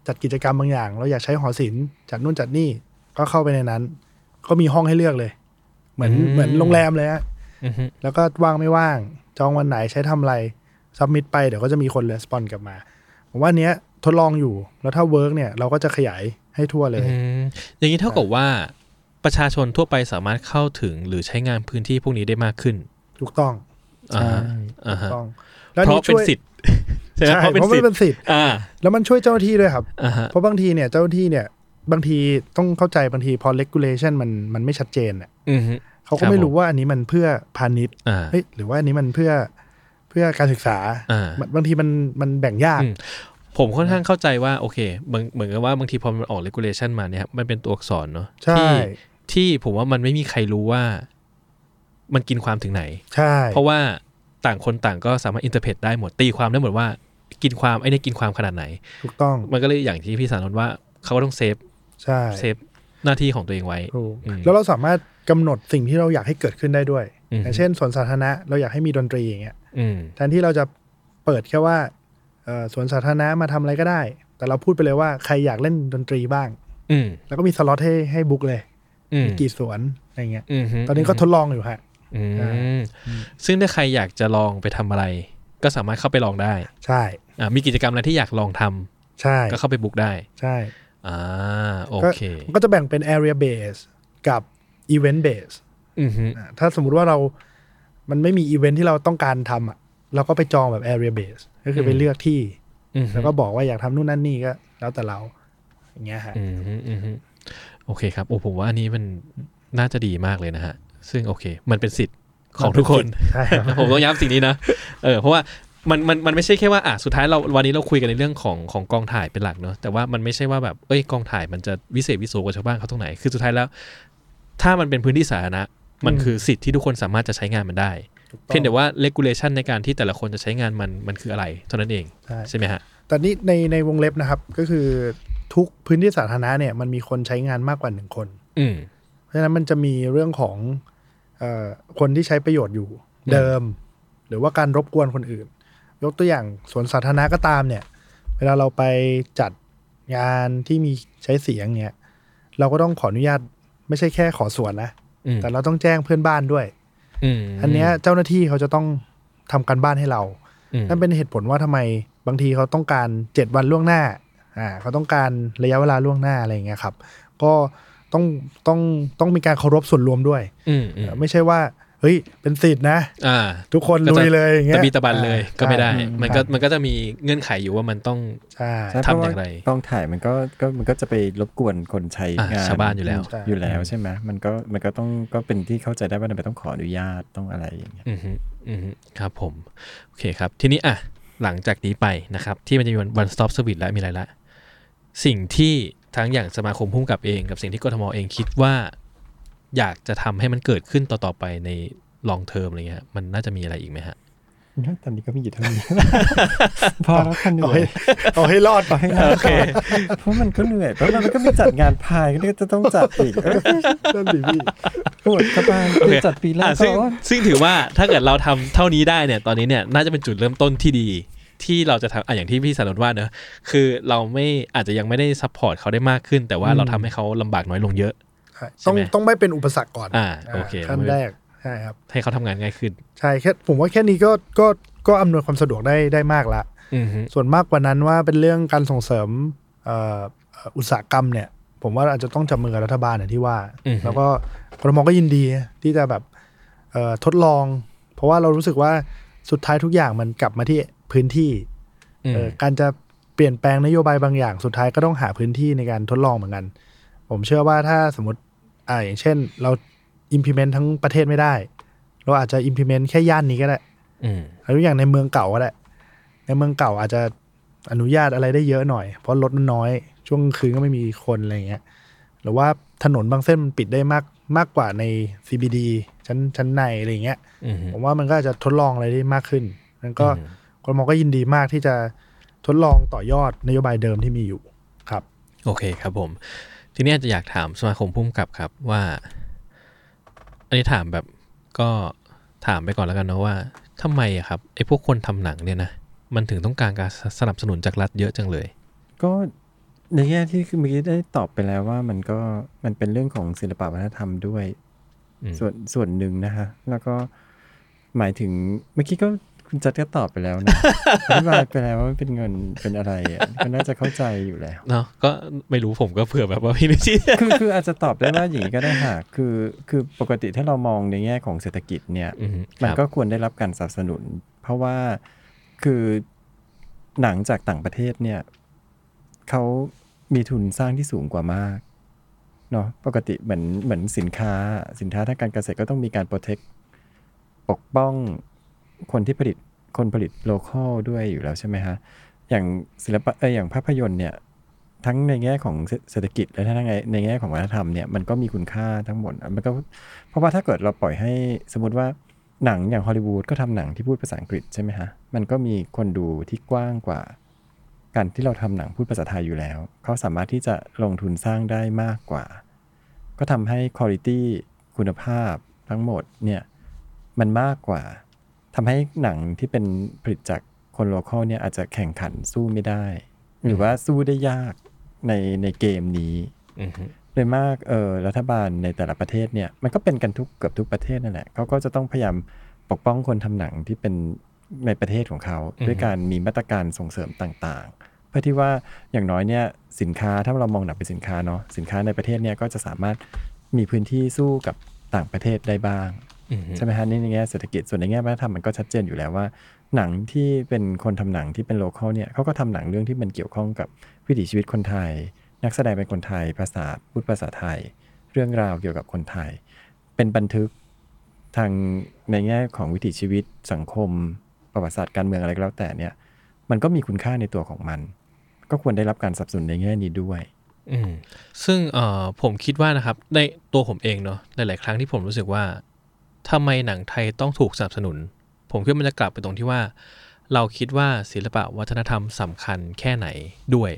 จัดกิจกรรมบางอย่าง เราอยากใช้หอศิลป์จัดนู่นจัดนี่ก็เข้าไปในนั้น ก็มีห้องให้เลือกเลย เหมือนอืมเหมือนโรงแรมเลยฮะอือฮึแล้วก็ว่างไม่ว่าง จองวันไหนใช้ทำอะไร submit ไปเดี๋ยวก็จะมีคน respond กลับมาผมว่าอันเนี้ยทดลองอยู่แล้วถ้า work เนี่ยเราก็จะขยายให้ทั่วเลยอืมอย่างนี้เท่ากับว่าประชาชนทั่วไปสามารถเข้าถึงหรือใช้งานพื้นที่พวกนี้ได้มากขึ้น ถูกต้องอ่าฮะอ่าถูฮะกต้องเพราะเป็นสิทธิ์ใช่ไหมใช่เพราะเป็นเพราะสิมันทธิ์เป็นสิทธิ์อ่า แล้วมันช่วยเจ้าหน้าที่ด้วยครับอ่าฮะเพราะบางทีเนี่ยเจ้าหน้าที่เนี่ย บางทีต้องเข้าใจบางทีพอ regulation มันมันไม่ชัดเจนเนี่ยอือฮึ เขาครัก็บไม่ผมรู้ว่าอันนี้มันเพื่อพาณิชย์อ่าเฮ้ยหรือว่าอันนี้มันเพื่อเพื่อการศึกษาอ่าบางทีมันมันแบ่งยากอืมผมค่อนข้างเข้าใจว่าโอเคเหมือนเหมือนกับว่าบางทีพอมันออก regulation มาเนี่ยครับมันเป็นตัวอักษรเนาะใช่ที่ที่ผมว่ามันไม่มีใครรู้ว่า มันกินความถึงไหน ใช่ เพราะว่าต่างคนต่างก็สามารถ interpret ได้หมดตีความได้หมดว่า กินความไอ้นี่กินความขนาดไหน ถูกต้องมันก็เลยอย่างที่พี่สารนท์ว่าเขาก็ต้อง save ใช่ save หน้าที่ของตัวเองไว้ ถูกอืมแล้วเราสามารถกำหนดสิ่งที่เราอยากให้เกิดขึ้นได้ด้วยอืมอย่างเช่นสวนสาธารณะเราอยากให้มีดนตรีอย่างเงี้ยอืมแทนที่เราจะเปิดแค่ว่าเอ่อสวนสาธารณะมาทำอะไรก็ได้ แต่เราพูดไปเลยว่าใครอยากเล่นดนตรีบ้าง อืมแล้วก็มีสล็อตให้ให้ book เลยอืมมีกี่สวนอะไรเงี้ยอืมฮึตอนนี้ก็ทดลองอยู่ฮะอืมใช่ซึ่งถ้าใครอยากจะลองไปทำอะไร ก็สามารถเข้าไปลองได้ ใช่อ่ามีกิจกรรมอะไรที่อยากลองทำใช่ก็เข้าไป book ได้ ใช่ อ่าก็โอเคมันก็จะแบ่งเป็น area base กับ event base อือฮึอะถ้าสมมุติว่าเรา มันไม่มีอีเวนท์ที่เราต้องการทำอะ เราก็ไปจองแบบ area base ก็คือไปเลือกที่อือฮึแล้วก็บอกว่าอยากทำนู่นนั่นนี่ก็แล้วแต่เรา อย่างเงี้ยฮะอืมฮึอืมฮึโอเคครับโอ้ผมว่าอันนี้มันน่าจะดีมากเลยนะฮะ ซึ่งโอเค มันเป็นสิทธิ์ของทุกคนใช่ครับผมต้องย้ำสิ่งนี้นะ เออ เพราะว่า มันมันมันไม่ใช่แค่ว่าอะสุดท้ายเราวันนี้เราคุยกันในเรื่องของของกองถ่ายเป็นหลักเนอะแต่ว่ามันไม่ใช่ว่าแบบเอ้ยกองถ่ายมันจะวิเศษวิโสกว่าชาวบ้านเขาตรงไหนคือสุดท้ายแล้ว ถ้ามันเป็นพื้นที่สาธารณะมันคือสิทธิ์ที่ทุกคนสามารถจะใช้งานมันได้ถูกต้องเพียงแต่ว่า regulation ในการที่แต่ละคนจะใช้งานมันมันคืออะไรเท่านั้นเองใช่ใช่ไหมฮะแต่นี่ในในวงเล็บนะครับก็คือทุกพื้นที่สาธารณะเนี่ยมันมีคนใช้งานมากกว่าหนึ่งคน อืมเพราะฉะนั้นมันจะมีเรื่องของเออคนที่ใช้ประโยชน์อยู่เดิม หรือว่าการรบกวนคนอื่น ยกตัวอย่างสวนสาธารณะก็ตามเนี่ย เวลาเราไปจัดงานที่มีใช้เสียงเนี่ย เราก็ต้องขออนุญาตไม่ใช่แค่ขอสวนนะอืมแต่เราต้องแจ้งเพื่อนบ้านด้วยอืมอันเนี้ยเจ้าหน้าที่เขาจะต้องทำการบ้านให้เราอืมนั่นเป็นเหตุผลว่าทำไมบางทีเขาต้องการเจ็ดวันล่วงหน้า อ่า เขาต้องการระยะเวลาล่วงหน้าอะไรอย่างเงี้ยครับ ก็ต้องต้องต้องมีการเคารพส่วนรวมด้วยอืมอืมไม่ใช่ว่า เฮ้ยเป็นสิทธินะอ่าทุกคนก็ลุจะยเลยอย่างเงี้ตะยบีตะบันเลยอ่าก็ไม่ได้ใช่มันก็ครับมันก็จะมีเงื่อนไขอยู่ว่ามันต้องใช่ใช่ทำเพราะอว่าย่างไรกองถ่ายมันก็ก็มันก็จะไปรบกวนคนใช้อะงานชาวบ้านอยู่แล้วใช่อยู่แล้วใช่ไหมมันก็มันก็ต้องก็เป็นที่เข้าใจได้ว่าทำไมต้องขออนุญาตต้องอะไรอย่างเงี้ยอือฮึอือฮึครับผมโอเคครับ ทีนี้อะหลังจากนี้ไปนะครับ ที่มันจะมี one stop service แล้วมีอะไรละ สิ่งที่ทั้งอย่างสมาคมพุ่มกับเอง กับสิ่งที่กทมเองคิดว่า อยากจะทำให้มันเกิดขึ้นต่อๆไปใน long term อะไรเงี้ย มันน่าจะมีอะไรอีกไหมฮะตอนนี้ก็มีอยู่เท่านี้ พอแล้วค่ะเหนื่เอาอให้ยเอาให้รอดพอให้รอดก่อนเพราะมันก็เหนื่อยเพราะมันก็มีจัดงานพายก็จะต้องจัดอีกเออนั่นดิพี่ปวดสบายโอเคจัดปีแรกอะก็ซึ่งซึ่งถือว่าถ้าเกิดเราทำเท่านี้ได้เนี่ย ตอนนี้เนี่ยน่าจะเป็นจุดเริ่มต้นที่ดีที่เราจะทำอะอย่างที่พี่สารนว่าเนอะคือเราไม่อาจจะยังไม่ได้ support เขาได้มากขึ้น แต่ว่าเราทำให้เขาลำบากน้อยลงเยอะใช่ ต้องไหมต้องไม่เป็นอุปสรรคก่อนอ่าโอเคขั้นแรกใช่ครับให้เขาทำงานง่ายขึ้น ใช่แค่ผมว่าแค่นี้ก็ก็ก็อำนวยความสะดวกได้ได้มากละอือฮึส่วนมากกว่านั้นว่าเป็นเรื่องการส่งเสริมเอ่อเอ่ออุตสาหกรรมเนี่ย ผมว่าอาจจะต้องจับมือกับรัฐบาลอย่างที่ว่าอือฮึแล้วก็กรมก็ยินดีที่จะแบบเอ่อทดลอง เพราะว่าเรารู้สึกว่าสุดท้ายทุกอย่างมันกลับมาที่พื้นที่อืมเอ่อการจะเปลี่ยนแปลงนโยบายบางอย่างสุดท้ายก็ต้องหาพื้นที่ในการทดลองเหมือนกัน ผมเชื่อว่าถ้าสมมติ อ่าอย่างเช่นเรา implement ทั้งประเทศไม่ได้ เราอาจจะ implement แค่ย่านนี้ก็ได้อืมหรืออย่างในเมืองเก่าก็ได้ ในเมืองเก่าอาจจะอนุญาตอะไรได้เยอะหน่อย เพราะรถมันน้อย ช่วงกลางคืนก็ไม่มีคนอะไรเงี้ย หรือว่าถนนบางเส้นมันปิดได้มากมากกว่าใน CBD ชั้นชั้นในอะไรเงี้ยอือฮึผมว่ามันก็อาจจะทดลองอะไรได้มากขึ้น นั้นก็อืมกรมก็ยินดีมากที่จะทดลองต่อยอดนโยบายเดิมที่มีอยู่ครับ โอเคครับผม ทีนี้อาจจะอยากถามสมาคมพุ่มกับครับว่า อันนี้ถามแบบก็ถามไปก่อนแล้วกันเนาะว่าทำไมอะครับไอ้พวกคนทำหนังเนี่ยนะมันถึงต้องการการสนับสนุนจากรัฐเยอะจังเลย ก็ในแง่ที่เมื่อกี้ได้ตอบไปแล้วว่ามันก็มันเป็นเรื่องของศิลปวัฒนธรรมด้วย ส่วนส่วนหนึ่งนะฮะแล้วก็หมายถึงเมื่อกี้ก็ คุณจัดก็ตอบไปแล้วนะอธิบายไปแล้วว่ามันเป็นเงินเป็นอะไรอะก็น่าจะเข้าใจอยู่แล้ว เนาะก็ไม่รู้ผมก็เผื่อแบบว่าพี่นุชชี่คือคืออาจจะตอบได้ว่าอย่างนี้ก็ได้ค่ะคือคือปกติถ้าเรามองในแง่ของเศรษฐกิจเนี่ยอืมมันครับ ก็ควรได้รับการสนับสนุน เพราะว่าคือหนังจากต่างประเทศเนี่ยเขามีทุนสร้างที่สูงกว่ามากเนาะปกติเหมือนเหมือนสินค้า สินค้าทางการเกษตรก็ต้องมีการโปรเทคปกป้อง คนที่ผลิตคนผลิตโลคอลด้วยอยู่แล้วใช่ไหมฮะ อย่างศิลปะเอออย่างภาพยนตร์เนี่ย ทั้งในแง่ของเศรษฐกิจและทั้งในในแง่ของวัฒนธรรมเนี่ยมันก็มีคุณค่าทั้งหมดมันก็เพราะว่าถ้าเกิดเราปล่อยให้สมมติว่าหนังอย่างฮอลลีวูดก็ทำหนังที่พูดภาษาอังกฤษใช่ไหมฮะ มันก็มีคนดูที่กว้างกว่า การที่เราทำหนังพูดภาษาไทยอยู่แล้ว เขาสามารถที่จะลงทุนสร้างได้มากกว่า ก็ทำให้คุณภาพคุณภาพทั้งหมดเนี่ยมันมากกว่า ทำให้หนังที่เป็นผลิตจากคนโลคอลเนี่ยอาจจะแข่งขันสู้ไม่ได้ หรือว่าสู้ได้ยากในในเกมนี้อืมโดยมากเออรัฐบาลในแต่ละประเทศเนี่ยมันก็เป็นกันทุกเกือบทุกประเทศนั่นแหละเขาก็จะต้องพยายามปกป้องคนทำหนังที่เป็นในประเทศของเขา ด้วยการมีมาตรการส่งเสริมต่างๆ เพื่อที่ว่าอย่างน้อยเนี่ยสินค้าถ้าเรามองหนังเป็นสินค้าเนาะสินค้าในประเทศเนี่ยก็จะสามารถมีพื้นที่สู้กับต่างประเทศได้บ้างอืม ใช่ไหมฮะนี่ในแง่เศรษฐกิจส่วนในแง่วัฒนธรรมมันก็ชัดเจนอยู่แล้วว่า หนังที่เป็นคนทำหนังที่เป็นโลคอลเนี่ยเขาก็ทำหนังเรื่องที่มันเกี่ยวข้องกับวิถีชีวิตคนไทย นักแสดงเป็นคนไทย ภาษาพูดภาษาไทย เรื่องราวเกี่ยวกับคนไทย เป็นบันทึกทางในแง่ของวิถีชีวิตสังคม ประวัติศาสตร์การเมืองอะไรก็แล้วแต่เนี่ยมันก็มีคุณค่าในตัวของมัน ก็ควรได้รับการสนับสนุนในแง่นี้ด้วยอืมซึ่งเอ่อผมคิดว่านะครับในตัวผมเองเนาะหลาย ๆ ครั้งที่ผมรู้สึกว่า ทำไมหนังไทยต้องถูกสนับสนุน ผมคิดว่ามันจะกลับไปตรงที่ว่า เราคิดว่าศิลปะวัฒนธรรมสำคัญแค่ไหนด้วย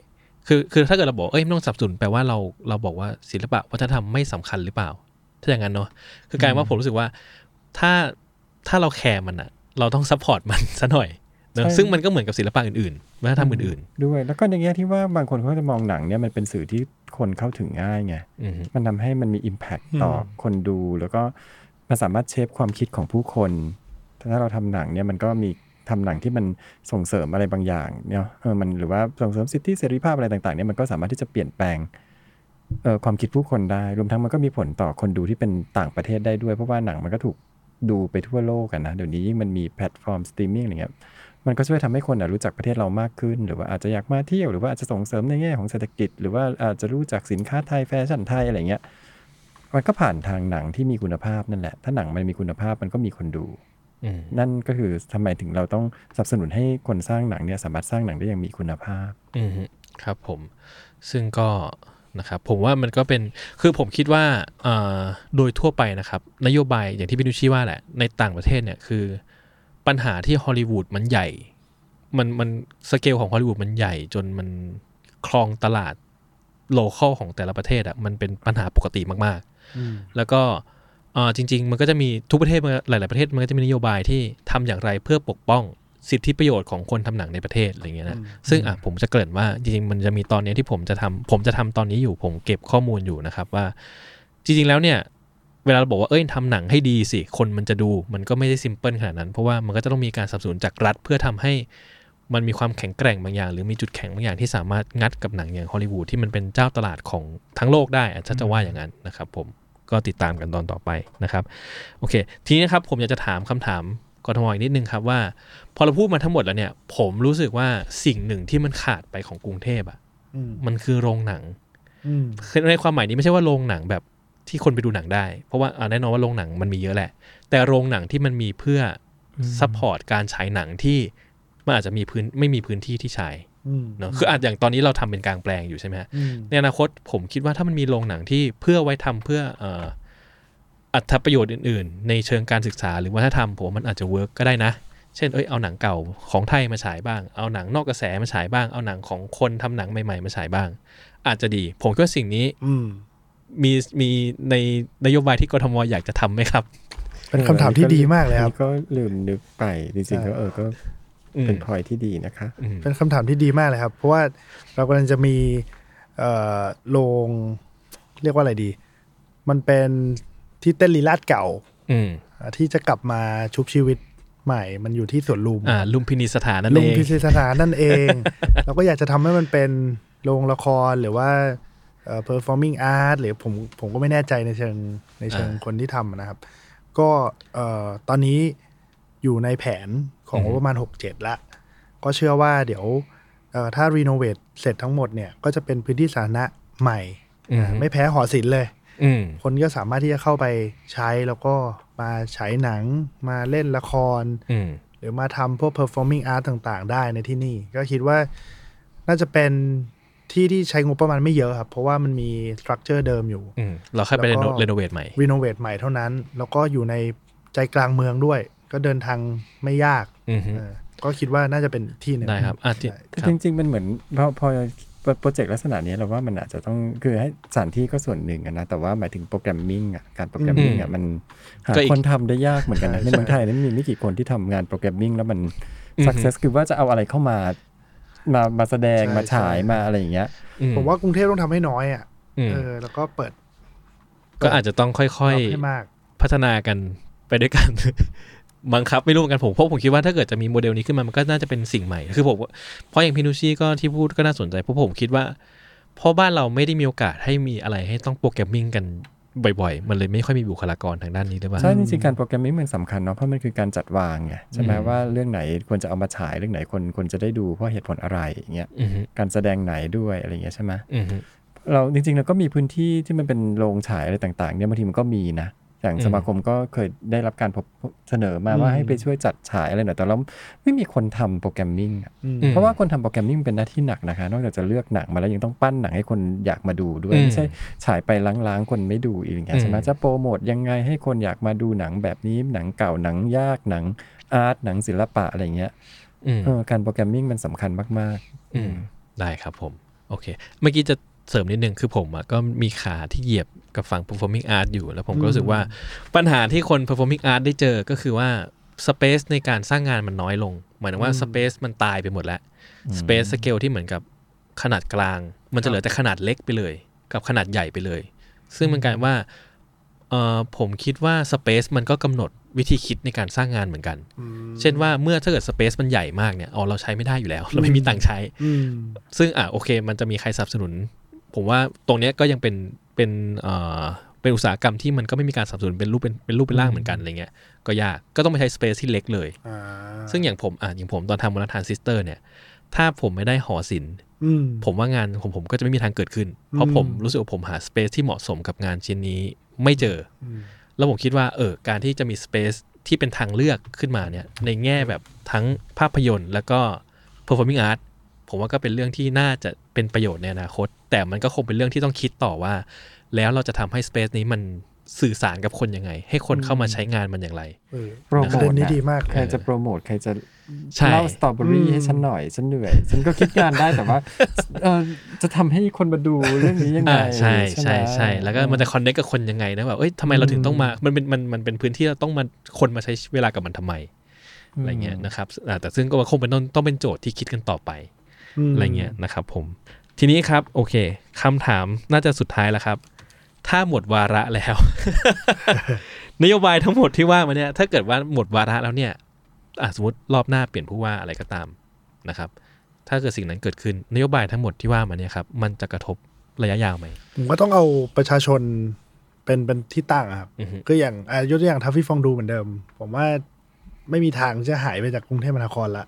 คือคือถ้าเกิดเราบอกเอ้ยไม่ต้องสนับสนุนแปลว่าเราเราบอกว่าศิลปะวัฒนธรรมไม่สำคัญหรือเปล่า ถ้าอย่างนั้นเนาะคือกลายว่าผมรู้สึกว่าถ้าถ้าเราแคร์มันอะเราต้อง support มันซะหน่อยเนอะใช่ซึ่งมันก็เหมือนกับศิลปะอื่นๆวัฒนธรรมอื่นด้วย แล้วก็ในแง่ที่ว่าบางคนเขาจะมองหนังเนี่ยมันเป็นสื่อที่คนเข้าถึงง่ายไงๆอืมมันทำให้มันมี Impact อืมต่อคนดูแล้วก็ มันสามารถ shape ความคิดของผู้คน ถ้าเราทำหนังเนี่ยมันก็มีทำหนังที่มันส่งเสริมอะไรบางอย่างเนี่ยเออมันหรือว่าส่งเสริมสิทธิเสรีภาพอะไรต่างๆเนี่ยมันก็สามารถที่จะเปลี่ยนแปลงเอ่อความคิดผู้คนได้ รวมทั้งมันก็มีผลต่อคนดูที่เป็นต่างประเทศได้ด้วยเพราะว่าหนังมันก็ถูกดูไปทั่วโลกกันนะเดี๋ยวนี้ยิ่งมันมีแพลตฟอร์มสตรีมมิ่งอะไรเงี้ยมันก็ช่วยทำให้คนนะรู้จักประเทศเรามากขึ้น หรือว่าอาจจะอยากมาเที่ยวหรือว่าอาจจะส่งเสริมในแง่ของเศรษฐกิจ หรือว่าอาจจะรู้จักสินค้าไทยแฟชั่นไทยอะไรเงี้ย มันก็ผ่านทางหนังที่มีคุณภาพนั่นแหละ ถ้าหนังมันมีคุณภาพมันก็มีคนดูอืมนั่นก็คือทำไมถึงเราต้องสนับสนุนให้คนสร้างหนังเนี่ยสามารถสร้างหนังได้อย่างมีคุณภาพอืมครับผม ซึ่งก็นะครับผมว่ามันก็เป็นคือผมคิดว่าเอ่อโดยทั่วไปนะครับ นโยบายอย่างที่พี่นุชชี่ว่าแหละ ในต่างประเทศเนี่ยคือ ปัญหาที่ฮอลลีวูดมันใหญ่ มันมันสเกลของฮอลลีวูดมันใหญ่ จนมันครองตลาด local ของแต่ละประเทศอะ่ะมันเป็นปัญหาปกติมากๆ แล้วก็เอ่อจริง ๆ มันก็จะมีทุกประเทศมันหลาย ๆประเทศมันก็จะมีนโยบายที่ทำอย่างไรเพื่อปกป้องสิทธิประโยชน์ของคนทำหนังในประเทศอะไรเงี้ยนะซึ่งอะผมจะเกริ่นว่าจริงๆมันจะมีตอนเนี้ยที่ผมจะทำผมจะทำตอนนี้อยู่ผมเก็บข้อมูลอยู่นะครับว่า จริง ๆ แล้วเนี่ยเวลาเราบอกว่าเอ้ยทำหนังให้ดีสิ คนมันจะดูมันก็ไม่ได้ simple ขนาดนั้น เพราะว่ามันก็จะต้องมีการสนับสนุนจากรัฐเพื่อทำให้มันมีความแข็งแกร่งบางอย่าง หรือมีจุดแข็งบางอย่างที่สามารถงัดกับหนังอย่างฮอลลีวูดที่มันเป็นเจ้าตลาดของทั้งโลกได้อะถ้าจะว่าอย่างนั้นนะครับผม ก็ติดตามกันตอนต่อไปนะครับโอเค ทีนี้นะครับผมอยากจะถามคำถามกทมอีกนิดนึงครับว่า พอเราพูดมาทั้งหมดแล้วเนี่ย ผมรู้สึกว่าสิ่งหนึ่งที่มันขาดไปของกรุงเทพอะอืมมันคือโรงหนังอืมคือในความหมายนี้ไม่ใช่ว่าโรงหนังแบบที่คนไปดูหนังได้ เพราะว่าอ่าแน่นอนว่าโรงหนังมันมีเยอะแหละ แต่โรงหนังที่มันมีเพื่อ support การฉายหนังที่มันอาจจะมีพื้นไม่มีพื้นที่ที่ฉายอืม เนอะคืออาจอย่างตอนนี้เราทำเป็นกลางแปลงอยู่ใช่ไหมฮะอืมในอนาคตผมคิดว่าถ้ามันมีโรงหนังที่เพื่อไว้ทำเพื่อเอ่ออรรถประโยชน์อื่น ๆ ในเชิงการศึกษาหรือวัฒนธรรมผมว่ามันอาจจะ work ก็ได้นะ เช่นเอ้ยเอาหนังเก่าของไทยมาฉายบ้าง เอาหนังนอกกระแสมาฉายบ้าง เอาหนังของคนทำหนังใหม่ๆมาฉายบ้าง อาจจะดี ผมคิดว่าสิ่งนี้อืมมีมีในนโยบายที่กทมอยากจะทำไหมครับ เป็นคำถามที่ดีมากเลยครับ ก็ลืมนึกไปจริงๆก็เออก็อืม เป็นพอยที่ดีนะคะอืมเป็นคำถามที่ดีมากเลยครับ เพราะว่าเรากำลังจะมีเอ่อโรงเรียกว่าอะไรดี มันเป็นที่เต้นลีลาดเก่าอืมอ่าที่จะกลับมาชุบชีวิตใหม่ มันอยู่ที่สวนลุมอ่าลุมพินีสถานนั่นลุเอมงพิธีสถานนั่นเอง เราก็อยากจะทำให้มันเป็นโรงละครหรือว่าเอ่อ performing art หรือผมผมก็ไม่แน่ใจในเชิงในเชิงอ่าคนที่ทำนะครับ ก็เอ่อตอนนี้อยู่ในแผน ของอือฮึงบประมาณ 67 ละ ก็เชื่อว่าเดี๋ยวเอ่อถ้ารีโนเวทเสร็จทั้งหมดเนี่ย ก็จะเป็นพื้นที่สาธารณะใหม่อืมอ่าไม่แพ้หอศิลป์เลยอืมคนก็สามารถที่จะเข้าไปใช้แล้วก็มาฉายหนังมาเล่นละครอืมหรือมาทำพวก performing art ต่างๆ ได้ในที่นี่ ก็คิดว่าน่าจะเป็นที่ที่ใช้งบประมาณไม่เยอะครับ เพราะว่ามันมี structure เดิมอยู่อืมเราค่อยไปแล้วก็ renovate ใหม่ renovate ใหม่เท่านั้น แล้วก็อยู่ในใจกลางเมืองด้วย ก็เดินทางไม่ยากอือฮึเออ ก็คิดว่าน่าจะเป็นอีกที่หนึ่งได้ครับอะที่ใช่แต่ครับจริงๆมันเหมือนพอพอโปรเจกต์ลักษณะนี้เราว่ามันอาจจะต้องคือให้สถานที่ก็ส่วนหนึ่งอะนะแต่ว่าหมายถึง programming อะการ programming อะมันหาก็อีกคนทำได้ยากเหมือนกันนะในเมืองไทยนั้นมีไม่กี่คนที่ทำงาน programming แล้วมัน success คือว่าจะเอาอะไรเข้ามา มามาแสดงมาฉายมาอะไรอย่างเงี้ยอืผมว่ากรุงเทพต้องทำให้น้อยอะอืมเออ แล้วก็เปิด ก็อาจจะต้องค่อยรับให้มากๆพัฒนากันไปด้วยกัน บังคับไม่รู้เหมือนกันผมเพราะผมคิดว่าถ้าเกิดจะมีโมเดลนี้ขึ้นมามันก็น่าจะเป็นสิ่งใหม่ คือผมเพราะอย่างพินุชี่ก็ที่พูดก็น่าสนใจเพราะผมคิดว่าเพราะบ้านเราไม่ได้มีโอกาสให้มีอะไรให้ต้อง programming กันบ่อยๆ มันเลยไม่ค่อยมีบุคลากรทางด้านนี้หรือเปล่า ใช่จริงๆการโปรแกรมมิ่งมันสำคัญเนาะเพราะมันคือการจัดวางไงใช่ไหมอืมว่าเรื่องไหนควรจะเอามาฉายเรื่องไหนคนคนจะได้ดูเพราะเหตุผลอะไรอย่างเงี้ยอือฮึการแสดงไหนด้วยอะไรอย่างเงี้ยใช่ไหมอือฮึเราจริงๆเราก็มีพื้นที่ที่มันเป็นโรงฉายอะไรต่างๆเนี่ยบางทีมันก็มีนะ อย่างอืมสมาคมก็เคยได้รับการพบเสนอมาว่าอืมให้ไปช่วยจัดฉายอะไรหน่อยแต่เราไม่มีคนทำโปรแกรมมิ่งอะอืมเพราะว่าคนทำโปรแกรมมิ่งเป็นหน้าที่หนักนะคะ นอกจากจะเลือกหนังมาแล้วยังต้องปั้นหนังให้คนอยากมาดูด้วยอืมไม่ใช่ฉายไปล้างๆคนไม่ดูอีกอย่างเงี้ยใช่ไหมอืมจะโปรโมทยังไงให้คนอยากมาดูหนังแบบนี้หนังเก่าหนังยากหนังอาร์ตหนังศิลปะอะไรเงี้ยอืมเออการโปรแกรมมิ่งมันสำคัญมากๆอืมได้ครับผมโอเค เมื่อกี้จะ เสริมนิดนึงคือผมอะก็มีขาที่เหยียบกับฝั่ง performing art อยู่ แล้วผมก็รู้สึกว่าปัญหาที่คน performing art ได้เจอก็คือว่า space ในการสร้างงานมันน้อยลง หมายถึงว่า space มันตายไปหมดแล้ว space scale ที่เหมือนกับขนาดกลาง มันจะเหลือแต่ขนาดเล็กไปเลย กับขนาดใหญ่ไปเลย ซึ่งมันกลายว่าเออผมคิดว่า space มันก็กำหนดวิธีคิดในการสร้างงานเหมือนกัน เช่นว่าเมื่อถ้าเกิด space มันใหญ่มากเนี่ยเอาเราใช้ไม่ได้อยู่แล้ว เราไม่มีตังค์ใช้อืมซึ่งอะโอเค มันจะมีใครสนับสนุน ผมว่าตรงเนี้ยก็ยังเป็นเป็นเอ่อเป็นอุตสาหกรรมที่มันก็ไม่มีการสนับสนุนเป็นรูปเป็นเป็นรูปเป็นร่างเหมือนกันอะไรเงี้ยก็ยากก็ต้องไปใช้สเปซที่เล็กเลยอ่าซึ่งอย่างผมอะอย่างผมตอนทำ More Than Sister เนี่ย ถ้าผมไม่ได้หอศิลป์อืมผมว่างานของผมก็จะไม่มีทางเกิดขึ้น เพราะอืมผมรู้สึกว่าผมหา space ที่เหมาะสมกับงานชิ้นนี้ไม่เจออมแล้วผมคิดว่าเออการที่จะมี space ที่เป็นทางเลือกขึ้นมาเนี่ยในแง่แบบทั้งภาพยนตร์ แล้วก็ performing art ผมว่าก็เป็นเรื่องที่น่าจะเป็นประโยชน์ในอนาคต แต่มันก็คงเป็นเรื่องที่ต้องคิดต่อว่า แล้วเราจะทำให้ space นี้มันสื่อสารกับคนยังไง ให้คนเข้ามาใช้งานมันอย่างไรเออโปรโมประเด็ทนนี้นะดีมากใครจะโปรโมทใครจะใช่เล่าสตรอเบอรี่อืมให้ฉันหน่อยฉันเหนื่อย ฉันก็คิดงานได้แต่ว่าเออจะทำให้คนมาดูเรื่องนี้ยังไงอ่าใช่ไหมใช่ใช่แล้วก็มันจะคอนเนคกับคนยังไงนะแบบเอ้ยทำไมเราถึงต้องมามันเป็นมันมันเป็นพื้นที่เราต้องมาคนมาใช้เวลากับมันทำไมอะไรเงี้ยนะครับอ่าแต่ซึ่งก็คงเป็นต้องต้องเป็นโจทย์ที่คิดกันต่อไปม อะไรเงี้ยนะครับผม ทีนี้ครับโอเคคำถามน่าจะสุดท้ายแล้วครับ ถ้าหมดวาระแล้ว นโยบายทั้งหมดที่ว่ามาเนี่ย ถ้าเกิดว่าหมดวาระแล้วเนี่ยอะสมมติรอบหน้าเปลี่ยนผู้ว่าอะไรก็ตามนะครับ ถ้าเกิดสิ่งนั้นเกิดขึ้นนโยบายทั้งหมดที่ว่ามาเนี่ยครับมันจะกระทบระยะยาวไหมผมก็ต้องเอาประชาชนเป็นเป็นที่ตั้งอะครับอือฮึก็อย่างอายกตัวอย่าง Traffy Fondue เหมือนเดิม ผมว่าไม่มีทางที่จะหายไปจากกรุงเทพมหานครละ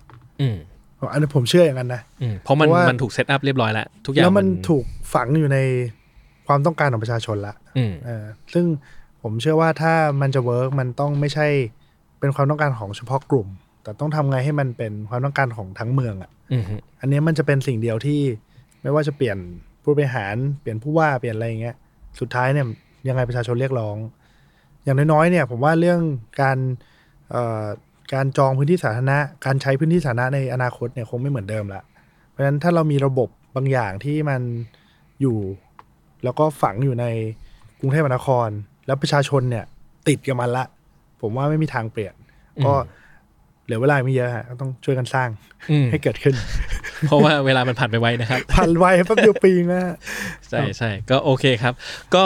อืมอันนี้ผมเชื่ออย่างนั้นนะอืมเพราะมันเพราะว่ามัมันถูก set up เรียบร้อยแล้วทุกอย่างแล้วมันถูกฝังอยู่ในความต้องการของประชาชนละอืมเออซึ่งผมเชื่อว่าถ้ามันจะ work มันต้องไม่ใช่เป็นความต้องการของเฉพาะกลุ่ม แต่ต้องทำไงให้มันเป็นความต้องการของทั้งเมืองอะอืมอันนี้มันจะเป็นสิ่งเดียวที่ไม่ว่าจะเปลี่ยนผู้บริหารเปลี่ยนผู้ว่าเปลี่ยนอะไรอย่างเงี้ย สุดท้ายเนี่ยยังไงประชาชนเรียกร้อง อย่างน้อยๆเนี่ย ผมว่าเรื่องการเอ่อ การจองพื้นที่สาธารณะ การใช้พื้นที่สาธารณะในอนาคตเนี่ยคงไม่เหมือนเดิมละ เพราะฉะนั้นถ้าเรามีระบบบางอย่างที่มันอยู่ แล้วก็ฝังอยู่ในรุงเทพมหานคร แล้วประชาชนเนี่ยติดกับมันละ ผมว่าไม่มีทางเปลี่ยน ก็เหลือเวลาไม่เยอะฮะก็ต้องช่วยกันสร้างอืมให้เกิดขึ้น เพราะว่าเวลามันผ่านไปไวนะครับ ผ่านไวแป๊บเดียวปีนะฮะใช่ใช่ก็โอเคครับ ก็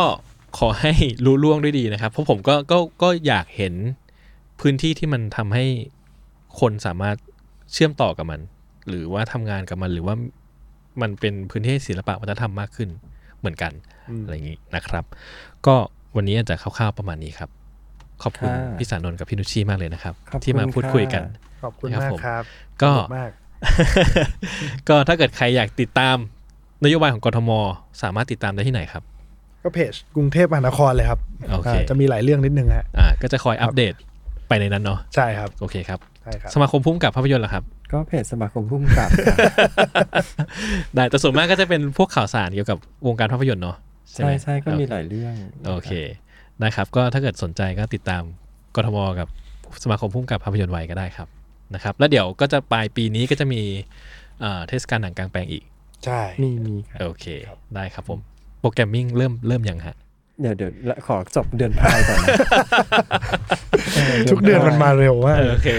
ขอให้รู้ล่วงด้วยดีนะครับ เพราะผมก็ก็ก็อยากเห็น พื้นที่ที่มันทำให้คนสามารถเชื่อมต่อกับมัน หรือว่าทำงานกับมันหรือว่ามันเป็นพื้นที่ให้ศิลปะวัฒนธรรมมากขึ้นเหมือนกันอะไรอย่างนี้นะครับ ก็วันนี้อาจจะคร่าวๆประมาณนี้ครับ ขอบคุณค่ะพี่สานนท์กับพี่นุชชีมากเลยนะครับขอบคุณที่มาพูดคุยกันค่ะขอบคุณครับมากผมครับ ก็สนุมากก็ถ้าเกิดใครอยากติดตามนโยบายของกทม สามารถติดตามได้ที่ไหนครับ ก็เพจกรุงเทพมหานครเลยครับโอเคาจะมีหลายเรื่องนิดนึงฮะอ่าก็จะคอยอัปเดต ไปในนั้นเนาะใช่ครับโอเคครับใช่ครับสมาคมพุ่มกับภาพยนตร์เหรอครับ ก็เพจสมาคมพุ่มกับค่ะได้แต่ส่วนมากก็จะเป็นพวกข่าวสารเกี่ยวกับวงการภาพยนตร์เนาะใช่ไหใช่มใช่ก็มีหลายเรื่องโอเคได้ครับ ก็ถ้าเกิดสนใจก็ติดตามกทมกับสมาคมพุ่มกับภาพยนตร์ไว้ก็ได้ครับนะครับ แล้วเดี๋ยวก็จะปลายปีนี้ก็จะมีเอ่อเทศกาลหนังกลางแปลงอีก ใช่มีมีค่ะโอเค ได้ครับผมprogramming เริ่มเริ่มยังฮะ เดี๋ยวเดี๋ยวละขอจบเดือนพายก่อนนะทุกเดือนมันมาเร็วมากโอเค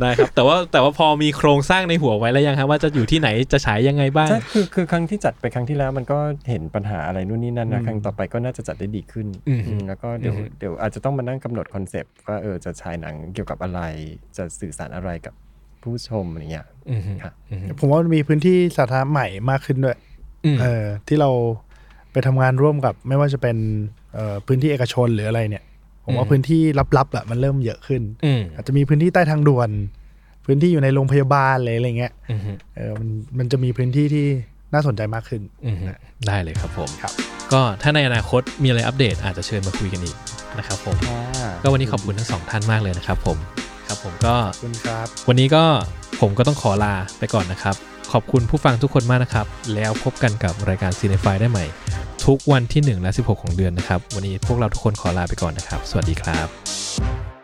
ได้ครับ แต่ว่าแต่ว่าพอมีโครงสร้างในหัวไว้แล้วยังครับว่าจะอยู่ที่ไหนจะฉายยังไงบ้างใช่คือคือครั้งที่จัดไปครั้งที่แล้วมันก็เห็นปัญหาอะไรนู่นนี่นั่นนะครั้งต่อไปก็น่าจะจัดได้ดีขึ้นอืมอืมแล้วก็เดี๋ยวอืมเดี๋ยวอาจจะต้องมานั่งกำหนดคอนเซปต์ว่าเออจะฉายหนังเกี่ยวกับอะไร จะสื่อสารอะไรกับผู้ชมอะไรเงี้ยอืมฮึค่ะอืมฮึผมว่ามันมีพื้นที่สาธารณะใหม่มากขึ้นด้วยอืมเออที่เรา ไปทำงานร่วมกับไม่ว่าจะเป็นเอ่อพื้นที่เอกชนหรืออะไรเนี่ย ผมว่าอืมพื้นที่ลับๆอะมันเริ่มเยอะขึ้นอืมอาจจะมีพื้นที่ใต้ทางด่วน พื้นที่อยู่ในโรงพยาบาลอะไรอะไรเงี้ยอืมฮึเออมันมันจะมีพื้นที่ที่น่าสนใจมากขึ้นอืมฮึได้เลยครับผมครับ ก็ถ้าในอนาคตมีอะไรอัปเดตอาจจะเชิญมาคุยกันอีกนะครับผมก็วันนี้ขอบคุณทั้งสองท่านมากเลยนะครับผมครับผมก็ขอบคุณครับ วันนี้ก็ผมก็ต้องขอลาไปก่อนนะครับ ขอบคุณผู้ฟังทุกคนมากนะครับ แล้วพบกันกับรายการ c i n e f y ได้ใหม่ ทุกวันที่ 1 และ 16 ของเดือนนะครับ วันนี้พวกเราทุกคนขอลาไปก่อนนะครับ สวัสดีครับ